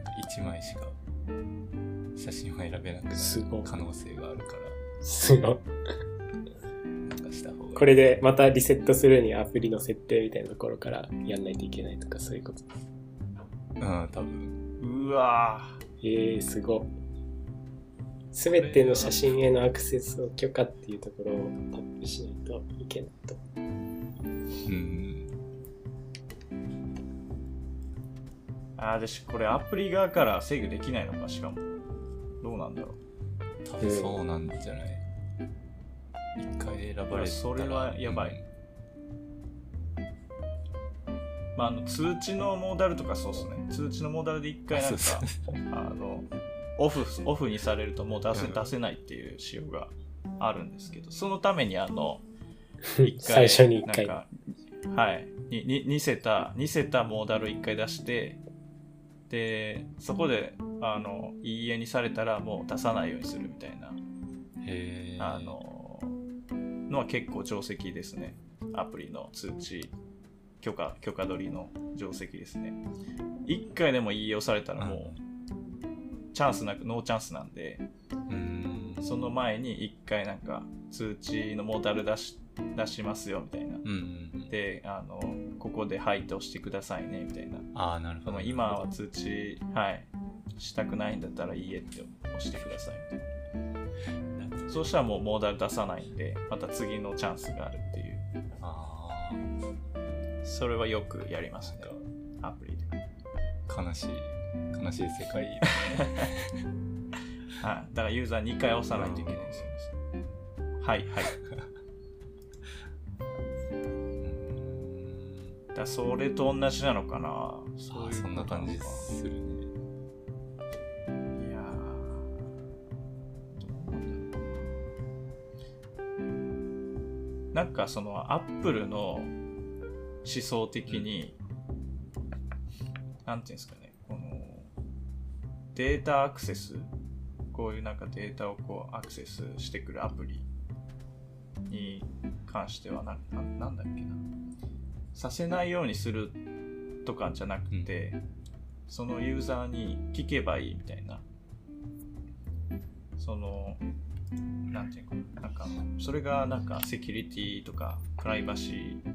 んか1枚しか写真を選べなくなる可能性があるから、すご。い。かした方が。これでまたリセットするにはアプリの設定みたいなところからやんないといけないとかそういうこと。うん、多分。うわえー、すご。すべての写真へのアクセスを許可っていうところをタップしないといけないと。うん。ーあーでしこれアプリ側から制御できないのかしかもどうなんだろ多分そうなんじゃない？一回選ばれたら。それはやばい、まあ、あの通知のモーダルとかそうっすね。通知のモーダルで一回なんかあのオフオフにされるともう出せ,、うん。出せないっていう仕様があるんですけどそのためにあの 一最初に一回。なんかはい。にに似せた似せたモーダル一回出してでそこであのいいえにされたらもう出さないようにするみたいな。あののは結構定石ですねアプリの通知許可許可取りの定石ですね一回でもいいえをされたらもうチャンスなくノーチャンスなんでうん。その前に一回なんか通知のモーダル出し出しますよみたいなうんうんうん。であのここで「はい」と押してくださいねみたいなああ、なるほど。今は通知はいしたくないんだったら「いいえ」って押してくださいみたいなそうしたらもうモーダル出さないんでまた次のチャンスがあるっていう。あそれはよくやりますね。アプリで。あ、悲しい、悲しい世界。はい。だからユーザー2回押さないといけないんですよ。はいはい。うん。だそれと同じなのかな。ああ、そんな感じするね。ななんかそのアップルの思想的に、なんていうんですかねこのデータアクセスこういうなんかデータをこうアクセスしてくるアプリに関してはなななんだっけな。させないようにするとかじゃなくて、そのユーザーに聞けばいいみたいな。そのなんていうのなんかそれがなんかセキュリティとかプライバシー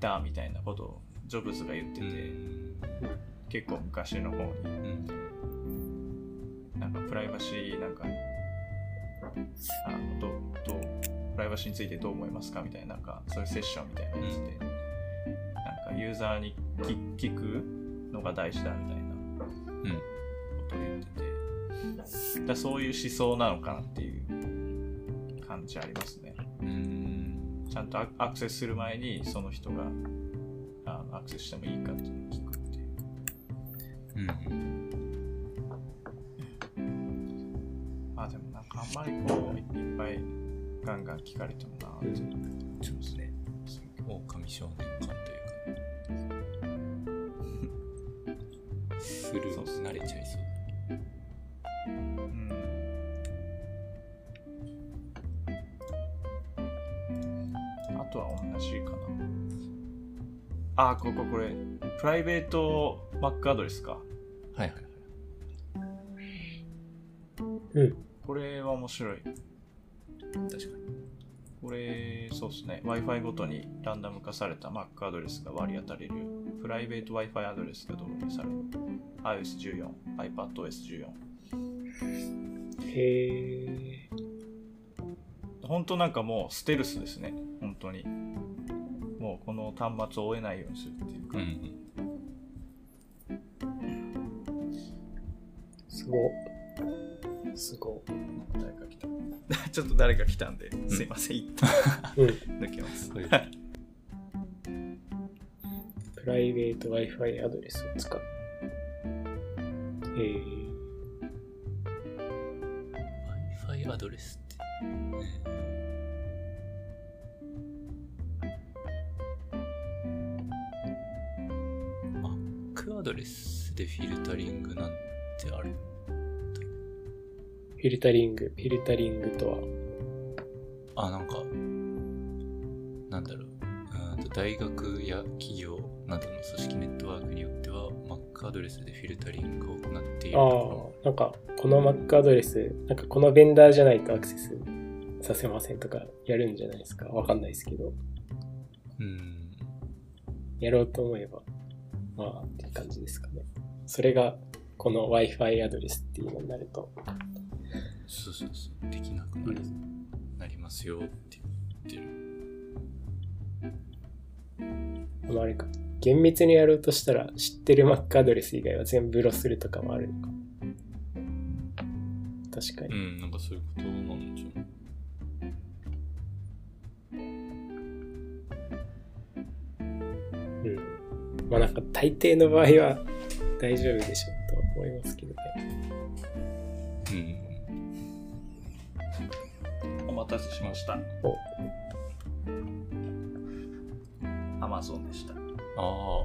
だみたいなことをジョブズが言ってて、結構昔の方にうんなんかプライバシーなんかあのどどプライバシーについてどう思いますかみたいななんかそういうセッションみたいなやつで、なんかユーザーに聞くのが大事だみたいなことを言っててだそういう思想なのかなっていう感じありますね。うん。ちゃんとアアクセスする前にその人があのアクセスしてもいいかっていうのを聞くっていう。うん。まあでもなんかあんまりこういっぱいガンガン聞かれてもなっていうそうですね。狼少年感というか、す慣れちゃいそう。あ、こここれ、プライベート Mac アドレスか。はいはいはい。うん。これは面白い。確かに。これ、そうですね。Wi-Fi ごとにランダム化された Mac アドレスが割り当たれる、プライベート Wi-Fi アドレスが導入される。iOS14、iPadOS14。へえ。本当なんかもうステルスですね。本当に。この端末を追えないようにするっていうか。うんすご。すご。誰か来た。ちょっと誰か来たんで、すいません、一。抜けます。プライベート Wi-Fi アドレスを使う。えー、Wi-Fi アドレスって。ねアドレスでフィルタリングなんてある？フィルタリング、フィルタリングとは、あ、なんか、なんだろう。うーんと大学や企業などの組織ネットワークによっては Mac アドレスでフィルタリングを行っているあとあ、なんか、この Mac アドレス、なんかこのベンダーじゃないとアクセスさせませんとかやるんじゃないですか？わかんないですけど、うん。やろうと思えば、まあ、っていう感じですかね。それが、この Wi-Fi アドレスっていうのになると、そうそうそう。できなくなり,、なりますよって言ってる。まあ、あれか。厳密にやろうとしたら、知ってる Mac アドレス以外は全部ロスするとかもあるのか。確かに。うん、なんかそういうことなん。まあなんか大抵の場合は大丈夫でしょうとは思いますけどね。うん。お待たせしました。お Amazon でした。ああ。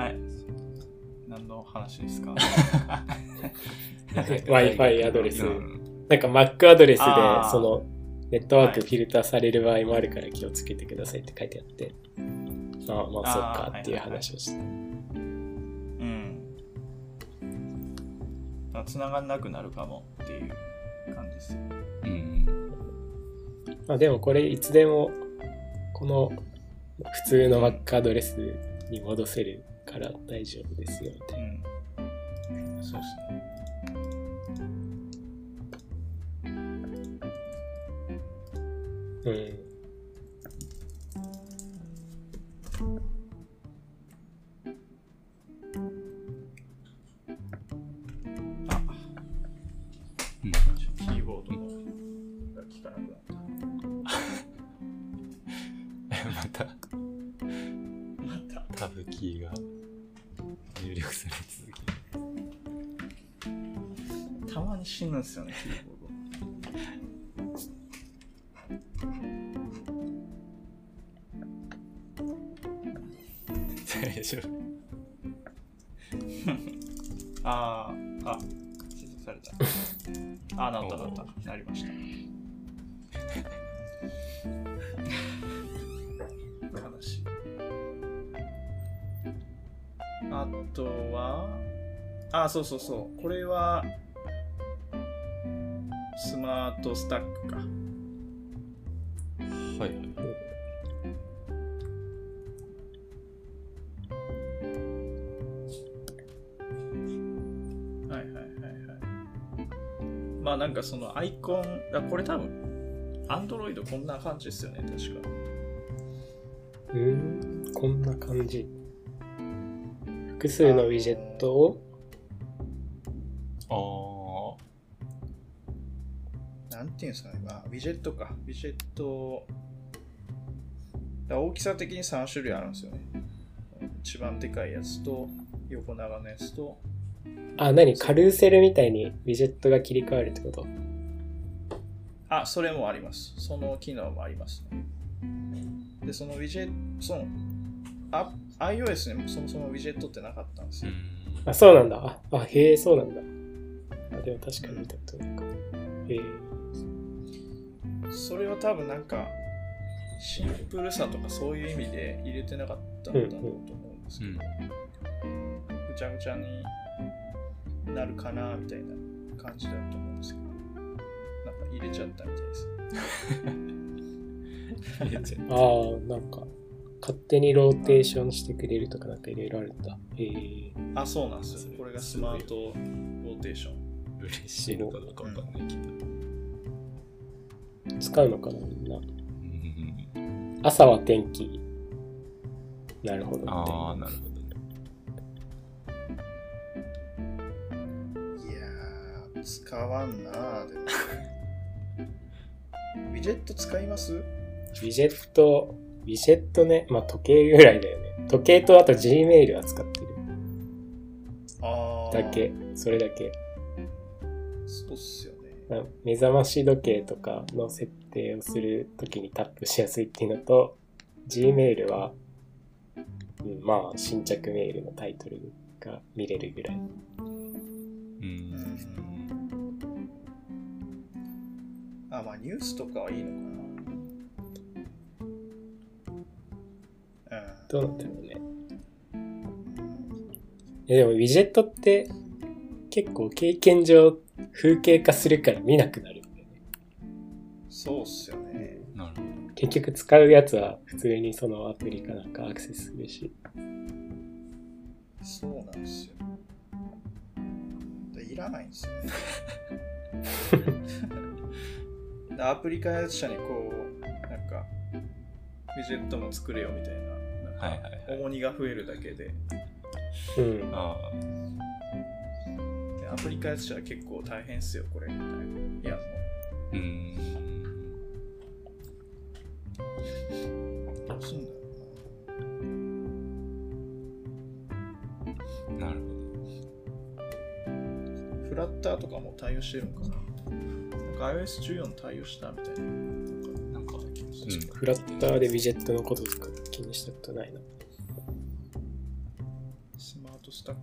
はい。何の話ですか？Wi-Fi アドレスうんなんか Mac アドレスでそのネットワークはいフィルターされる場合もあるから気をつけてくださいって書いてあって、ああまあそっかっていう話をして。うん。繋がんなくなるかもっていう感じですよ。うん。まあでもこれいつでもこの普通の Mac アドレスに戻せるから大丈夫ですよみたいな。うん。そうですね。うん。あ、うん。キーボードのが効かなくなった。また、また。タブキーが入力され続ける。たまに死ぬんですよね、キーボード。ました。悲しい。あとは、あ、そうそうそう。これは、スマートスタックか。まあなんかそのアイコン、あこれ多分、アンドロイドこんな感じですよね、確か。うん、こんな感じ。複数のウィジェットを、あなんていうんですかね、まあ、ウィジェットか。ウィジェット、だ大きさ的に3種類あるんですよね。一番でかいやつと、横長のやつと、あ、何？カルーセルみたいにウィジェットが切り替わるってこと？あ、それもあります。その機能もありますね。で、そのウィジェット、その、あ iOS にもそもそもウィジェットってなかったんですよ。ん。あ、そうなんだ。あ、あへえ、そうなんだ。あ、でも確かに見たことないか。へえ。それは多分なんか、シンプルさとかそういう意味で入れてなかったんだろうと思うんですけど、うんぐちゃぐちゃになるかなみたいな感じだと思うんですけど、なんか入れちゃったみたいです。入れちゃうああ、なんか、勝手にローテーションしてくれるとかなんかいろいろあるんだ。へえ。あ、そうなんですよ。これがスマートローテーション。嬉しいのかどうかわかんないけど。使うのかな、みんな。うん朝は天気。なるほど、ああ、な。なるほど使わんなーでも。ウィジェット使います？ウィジェット、ウィジェットね、まあ時計ぐらいだよね。時計とあと Gmail は使ってる。あだけ、それだけ。そうっすよね。まあ目覚まし時計とかの設定をするときにタップしやすいっていうのと、Gmail は、うん、まあ新着メールのタイトルが見れるぐらい。うん。あ、まあニュースとかはいいのかな。どうなんだろうね。えでもウィジェットって結構経験上風景化するから見なくなるんだよね。うん。そうっすよね。なるほど。結局使うやつは普通にそのアプリかなんかアクセスするし。そうなんですよ。でいらないんですよね。でアプリ開発者にこう、なんか、ウィジェットも作れよみたいな、なんか。重荷が増えるだけで、うん。あでアプリ開発者は結構大変っすよ、これ、みたいな。いや、もあ。うん。う、どうすんだろなるほうな。フラッターとかも対応してるのかな iOS14 対応したみたいな。なんかど。なんか、うん。フラッターでウィジェットのこととか気にしたことないな。スマートスタック。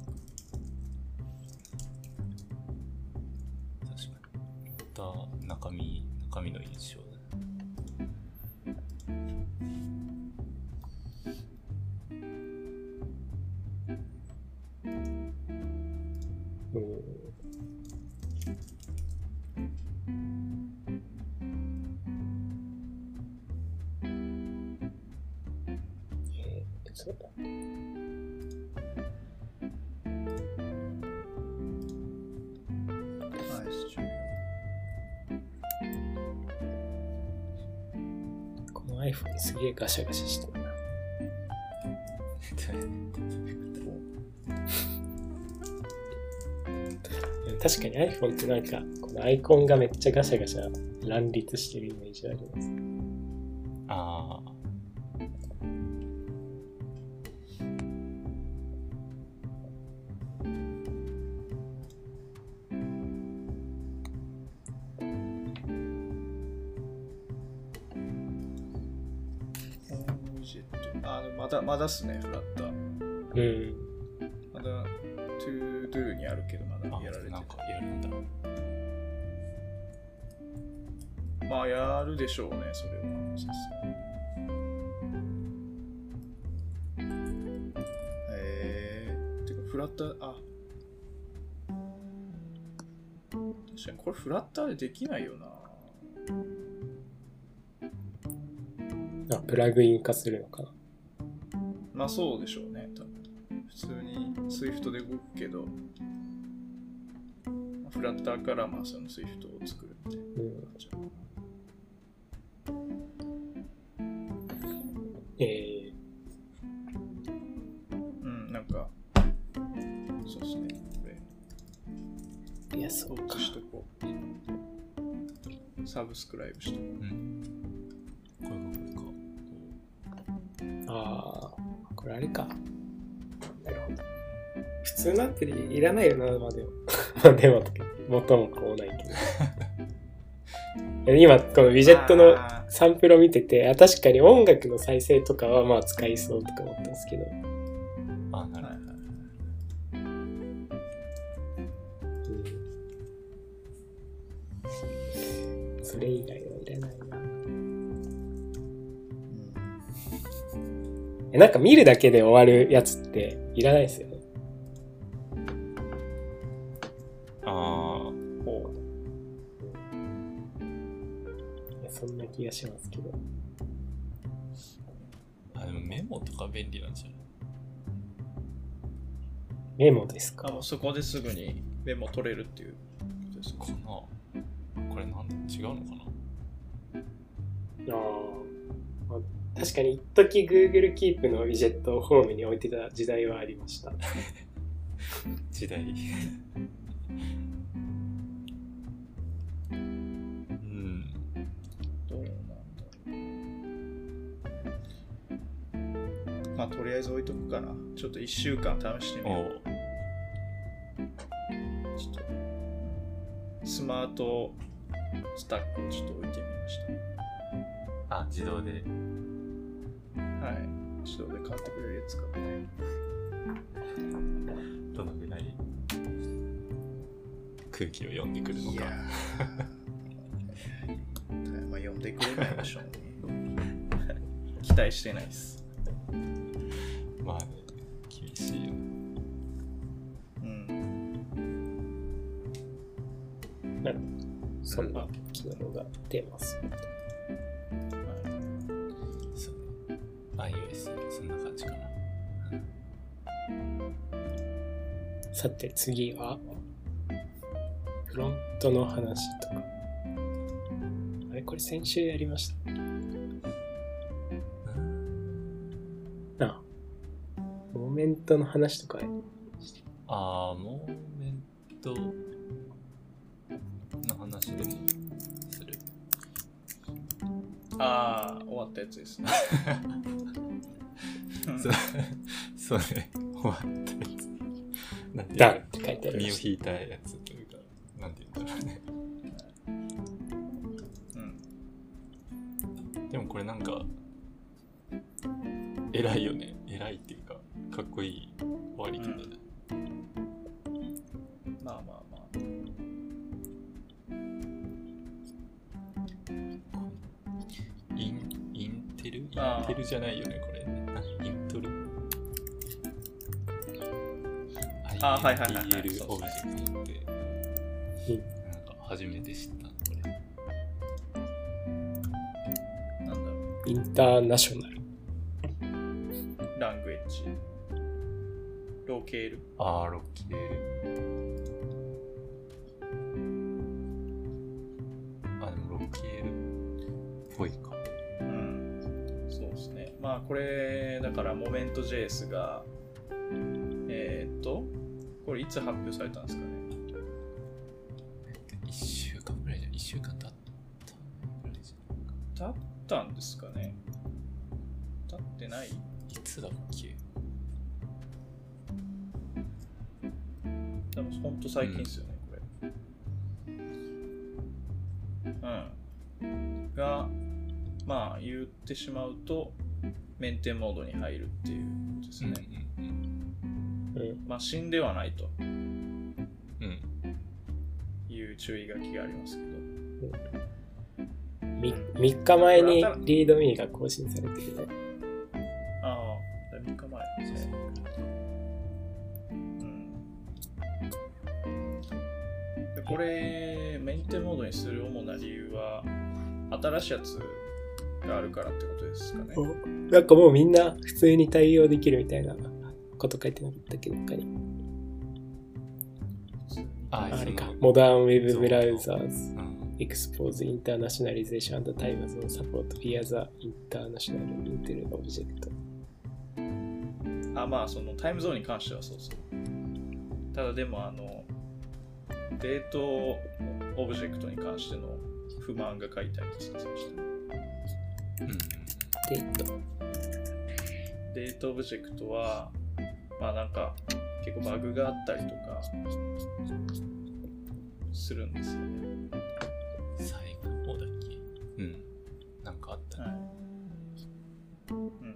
確かに。また中身、中身の印象げえガシャガシャしてるな。確かに iPhone ってなんか、このアイコンがめっちゃガシャガシャ乱立してるイメージあります。あすね、フラッター。うん。まだ、to do にあるけど、まだあやられてなんかやるんだ。まあ、やるでしょうね、それは。さすがに。えー、てか、フラッター、あ。確かに、これフラッターでできないよな。あ、プラグイン化するのかな。まあ、そうでしょうね、多分。普通に Swift で動くけど、フラッターからまあその Swift を作るみたいな。うん。えうん、なんか、そうですね。これ、ー、いや、そうか。しとこう。サブスクライブしとこうん。これがこれか。ああ、これあれか。なるほど。普通のアプリいらないよな、まあでも。まあでも、元も子もないけど。今、このウィう。ジェットのあサンプルを見てて、あ確かに音楽の再生とかはまあ使いそうとか思ったんですけど。あ、なるーはいはいうんそれ以外はなんか見るだけで終わるやつっていらないですよね。ほど。あほいやそんな気がしますけど。あ。あ、でもメモとか便利なんじゃない？メモですう。あ、かもうそこですぐにメモ取れるっていうことですか？かなこれなんだ違うのかな？ああ。まあ確かに一時 Google Keep のウィジェットをホームに置いてた時代はありました。時代。うん。どうなんだろう。まあとりあえず置いとくかな。ちょっと1週間試してみよう。ちょっとスマートスタックをちょっと置いてみましあ、自動で。た。はい。自動で買ってくれるやつか。どのぐらい空気を読んでくるのか。ー まあ読んでくれないでしょうね。期待してないです。まあね、厳しいよね。そんな機能が出ます。感じかな。さて次は、フロントの話とか。あれこれ先週やりました。なあ。モーメントの話とかあー、モーメントの話でもする。ああ、終わったやつですね。そう、ね、終わったやつ。ダンって書いてある身を引いたやつというか、なんていうんだろうね。うん。でもこれなんか、偉いよね。偉いっていうか、かっこいい終わり方だ。まあまあまあ。イン、 Intel？Intel じゃないよね、これ。ああーはいはいはいはい Intl そうそうオブジェクトって、うんなんか初めて知った、これ。なんだろう。インターナショナル。ラングエッジ。ローケール。あー、ロッキール。あ、でもロッキールっぽいか。うん。そうですね。まあこれ、だからモメント JS が、つ発表されたんですかね。1週間ぐらいじゃん。1週間経ったぐらいじゃん。経ったんですかね経ってないいつだっけ？でもほんと最近ですよね、これ。うん。が、まあ言ってしまうと、メンテモードに入るっていうことですね。うんうんうん。まあ死んではないとうん。うん。いう注意書きがありますけど。み3日前にリードミーが更新されてるね。ああ、3日前ですね。うん。でこれ、メンテモードにする主な理由は、新しいやつがあるからってことですかね。なんかもうみんな普通に対応できるみたいなこと書いてなかったっけど、他に。ああれかモダンウェブブラウザーズ。うん。Expose Internationalization and Time Zone Support via the International Intel Object. あ、まあ、そのタイムゾーンに関してはそうそう。ただでも、あの、デートオブジェクトに関しての不満が書いてありますね、そう。 Date。Date オブジェクトは、まあなんか結構バグがあったりとかするんですよね。最後の方だっけ？うん。なんかあったね。はい。うん。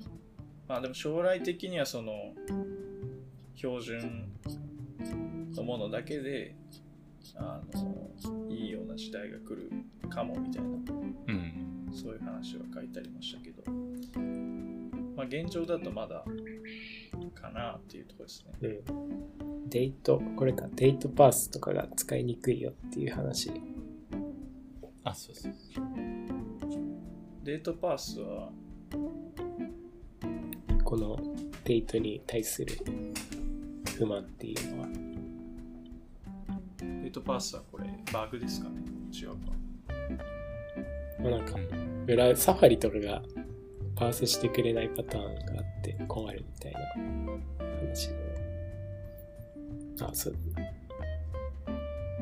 まあでも将来的にはその標準のものだけで、あの、いいような時代が来るかもみたいな、うん。そういう話は書いてありましたけど、まあ現状だとまだかなっていうところですね。うん。デート、これか、デートパースとかが使いにくいよっていう話。あ、そうそう。デートパースは、このデートに対する不満っていうのは。デートパースはこれバグですかね違うか。まあなんかサファリとかがパースしてくれないパターンがあっって困るみたいな話の、あ、そう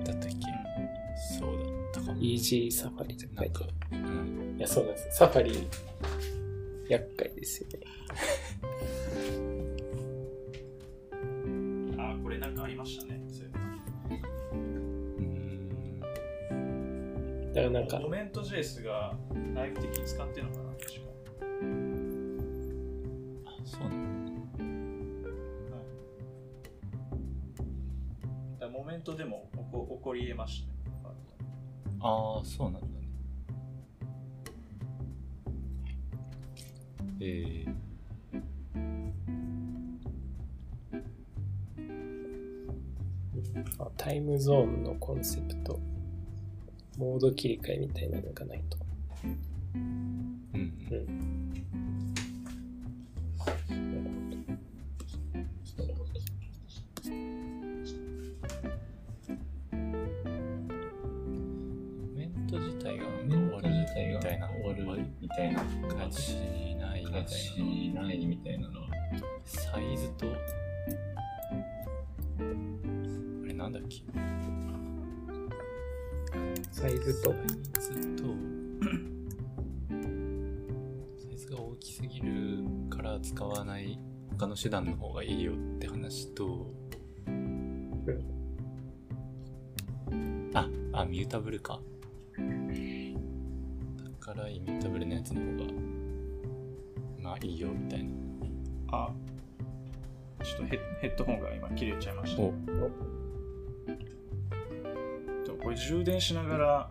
だったっけ？そうだったかも。イージーサファリじゃないか。うん、いや、そうなんです。サファリ、厄介ですよね。あ、これなんかありましたね。そういうの。うん。だからなんか。コメント JS が内部的に使ってるのかなましたね。ああ、そうなんだね。えー、あタイムゾーンのコンセプト、モード切り替えみたいなのがないと。手段の方がいいよって話とああミュータブルか。だからイミュータブルのやつの方がまあいいよみたいな。あ、ちょっとヘッヘッドホンが今切れちゃいました。お。でもこれ充電しながら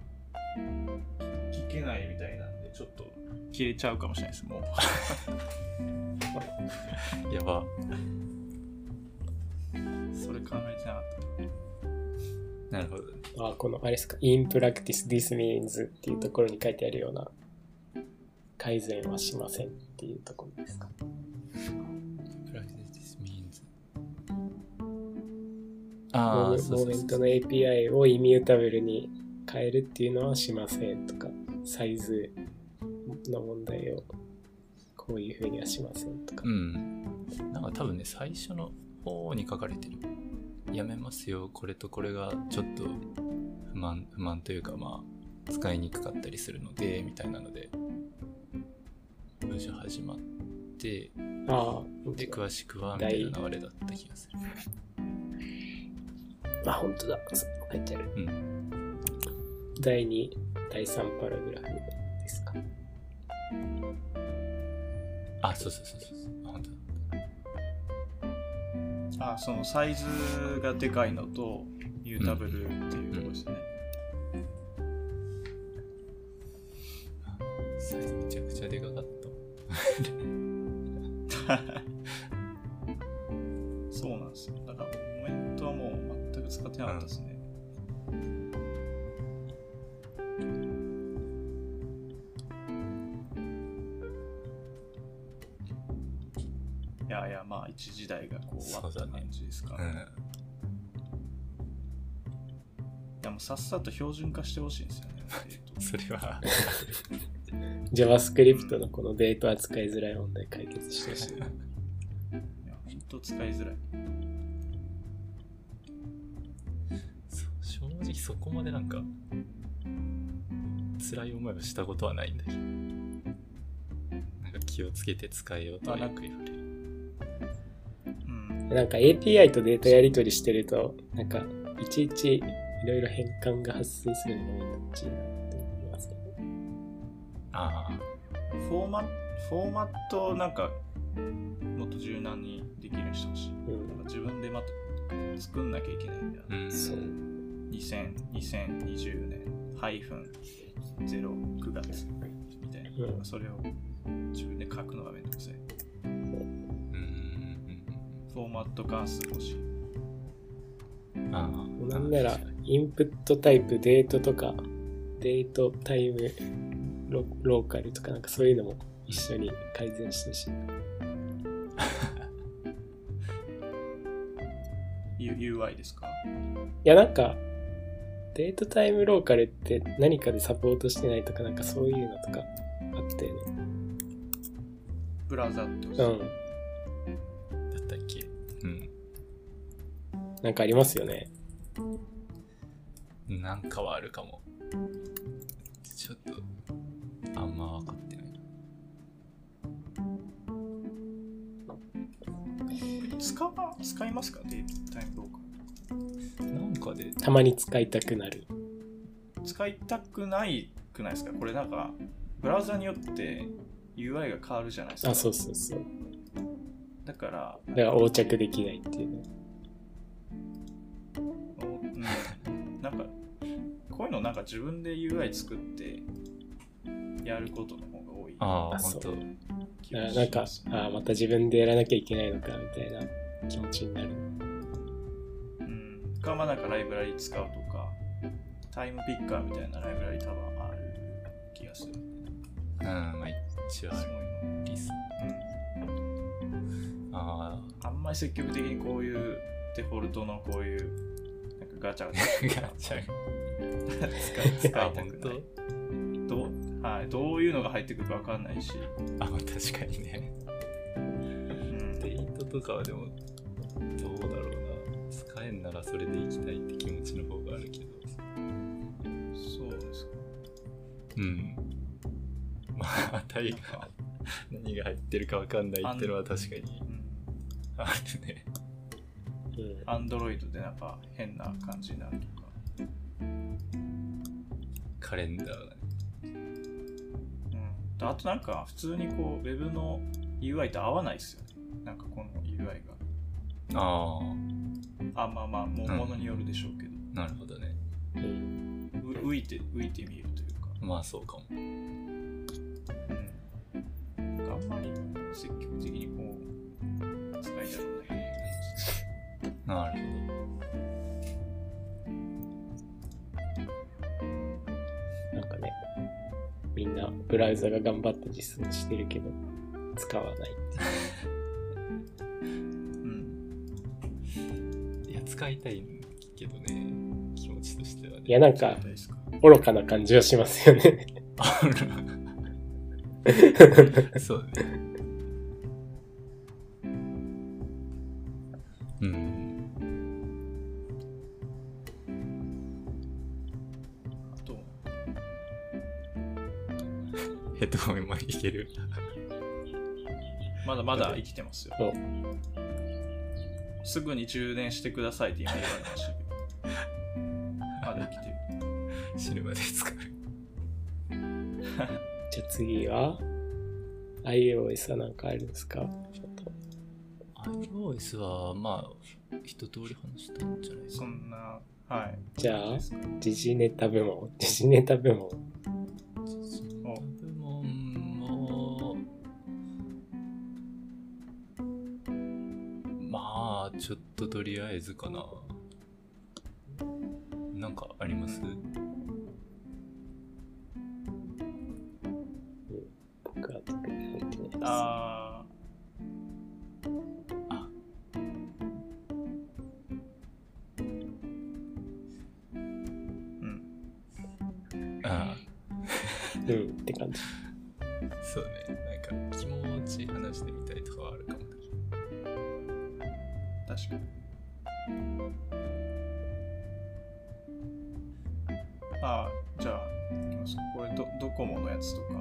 聞けないみたいなんで、ちょっと切れちゃうかもしれないです、もう。やばそれ考えてなかった。なるほどねあ、この、あれですか、in practice this means っていうところに書いてあるような、改善はしませんっていうところですか？Practice means モああーモーメントの API をイミュータブルに変えるっていうのはしませんとか、サイズの問題をこういうふうにはしませんとかう。ん。なんか多分ね、最初の方に書かれてる。やめますよ、これとこれがちょっと不満、不満というかまあ、使いにくかったりするので、みたいなので、文章始まって、ああ、で、詳しくは、みたいな流れだった気がする。あ、本当だ。書いてある。うん。第2、第3パラグラフあ、そうそうそうそう。本当だ。あ、そのサイズがでかいのと、ユータブルっていうところですね。サイズめちゃくちゃでかかった。そうなんですよ。だから、モメントはもう全く使ってなかったですね。いやいや、まあ、一時代がこう終わった感じですかね。うん。いや、もうさっさと標準化してほしいんですよね。それは、JavaScript のこのデータ扱いづらい問題解決してほしい。いや、本当使いづらい。正直そこまでなんか辛い思いをしたことはないんだけどなんか気をつけて使えようとはよく言われるうん。なんか API とデータやり取りしてると、なんかいちいちいろいろ変換が発生するのがめんどくちいなって思いますけど。ああフォーマフォーマットをなんか、もっと柔軟にできるようにしてほしい。うんなんか自分でまた作んなきゃいけないんだよ。うんそう2000 2020年、ハイフン0、9月みたいな。うんそれを自分で書くのがめんどくさい。フォーマット関数欲しい。うんああなんなら、インプットタイプ、デートとか、デートタイムロ、ローカルとか、なんかそういうのも一緒に改善してほしい。U- UI ですか？いや、なんか、デートタイムローカルって何かでサポートしてないとか、なんかそういうのとかあったよね。ブラウザってことうん。だったっけ？うんなんかありますよね。なんかはあるかもちょっとあんま分かってない使わ使いますか？データタイムローカルなんかで、たまに使いたくなる。使いたくないくないですか？これなんか、ブラウザによって UI が変わるじゃないですか。あ、そうそうそう。だから、だから横着できないっていうね。おうん、なんか、こういうのなんか自分で UI 作ってやることの方が多いああ、あそう本当なんかあまた自分でやらなきゃいけないのかみたいな気持ちになる。うん。か、まあなんかライブラリ使うとか、タイムピッカーみたいなライブラリ多分ある気がする。うん、まあ一応ある。いうの。リス。うん。ああんまり積極的にこういうデフォルトのこういうなんかガチャ ガチャガチャ使いた本くない当？どう,、はい、どういうのが入ってくるかわかんないし、あ、まあ確かにね。うんデイトとかはでも、どうだろうな。使えんならそれで行きたいって気持ちの方があるけど。そうですか。うん。まあ、タイが何が入ってるかわかんないってのは確かにうんあるね。うん。アンドロイドでなんか変な感じになるとか。カレンダーがね。うん、あとなんか普通にこう Web の UI と合わないですよね。なんかこの UI が。ああ、まあまあ、もものによるでしょうけど、あ、なるほどね。うんう浮いて、浮いてみるというか。まあそうかも。うん。なんかあんまり積極的にこう、ない感じです。なんかね、みんなブラウザが頑張って実装してるけど、使わないってうん。ほど。いや、使いたいけどね。気持ちとしてはね。いや、なんか愚か？な感じはしますよね。そうね。ヘッドホンもいける。まだまだ生きてますよ。すぐに充電してくださいって今言われましたけど。まだ生きてる。死ぬまで使う。じゃあ次は iOS はなんかあるんですか？iOS は、まあ、一通り話したんじゃないですそか。んな、はい。じゃあ時事ネタ部門時事ネタ部門部門あ、ちょっととりあえずかな。なんかあります？僕は特に入ってないです。ああ、ーうん。あうん。って感じ。そうね。なんか気持ち話してみ確かに。ああ、じゃあ、いきますか。これド、ドコモのやつとか、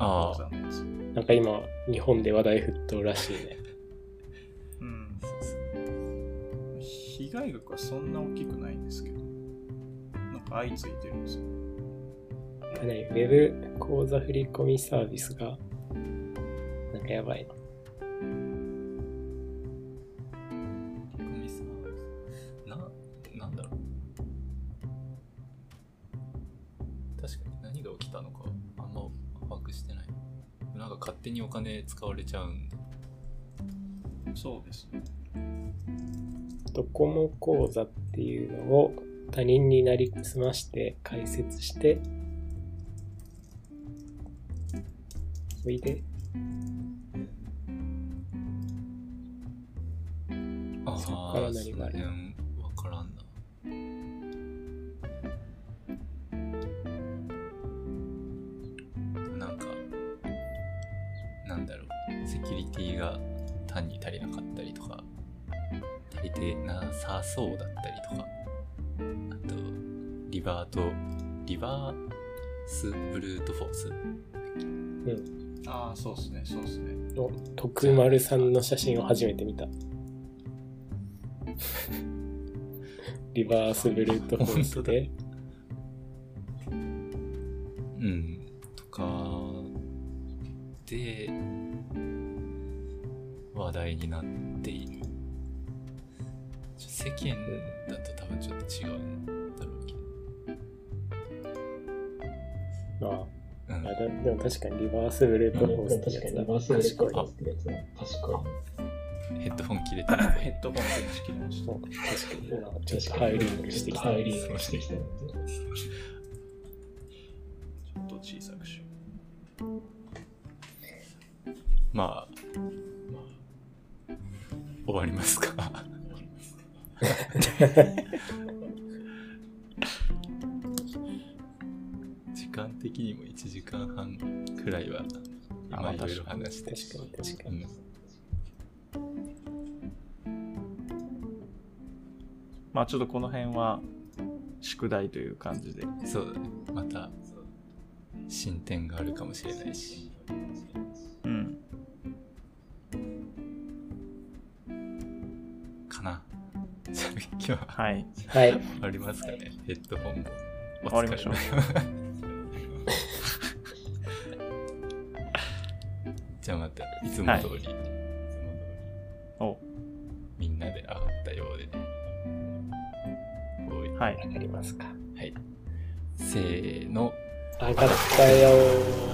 あ口座のやつ。なんか今日本で話題沸騰らしいね うん。被害額はそんな大きくないんですけど、なんか相次いでるんですよ。何ウェブ口座振込サービスがなんかやばいの勝手にお金使われちゃうんで。そうですね。ドコモ口座っていうのを他人になりすまして解説してそれであそっから何があるそのさそうだったりとか、あと、リバート、リバースブルートフォース。ああ、そうですね、そうですね。の徳丸さんの写真を初めて見た。リバースブルートフォースで、うん。とか、で、話題になって世間だと多分ちょっと違うんだろうけまあ、ど。うんあ。ででも確かに。リバースブルートフォースってやつ確かに。リバースブレッド賢いってやつだ。確かに。ヘッドホン切れてる。ヘッドホンスイッチ切りました。そう確かに、なんかに。ちょっとハイリングしてきた。ハイリングしてきた。ちょっと小さくしよまあ、時間的にも1時間半くらいはあまあ今いろいろ話して確かに確かに。うんう。まあちょっとこの辺は宿題という感じで。そうだねまた進展があるかもしれないしじゃあ今日は。はい。はい。終わりますかね。ヘッドホンもお終わりましょう。じゃあまたいつも通り、い。つも通り。お。みんなで上がったようでね。はい。わかりますか。はい。せーの。上がったよー。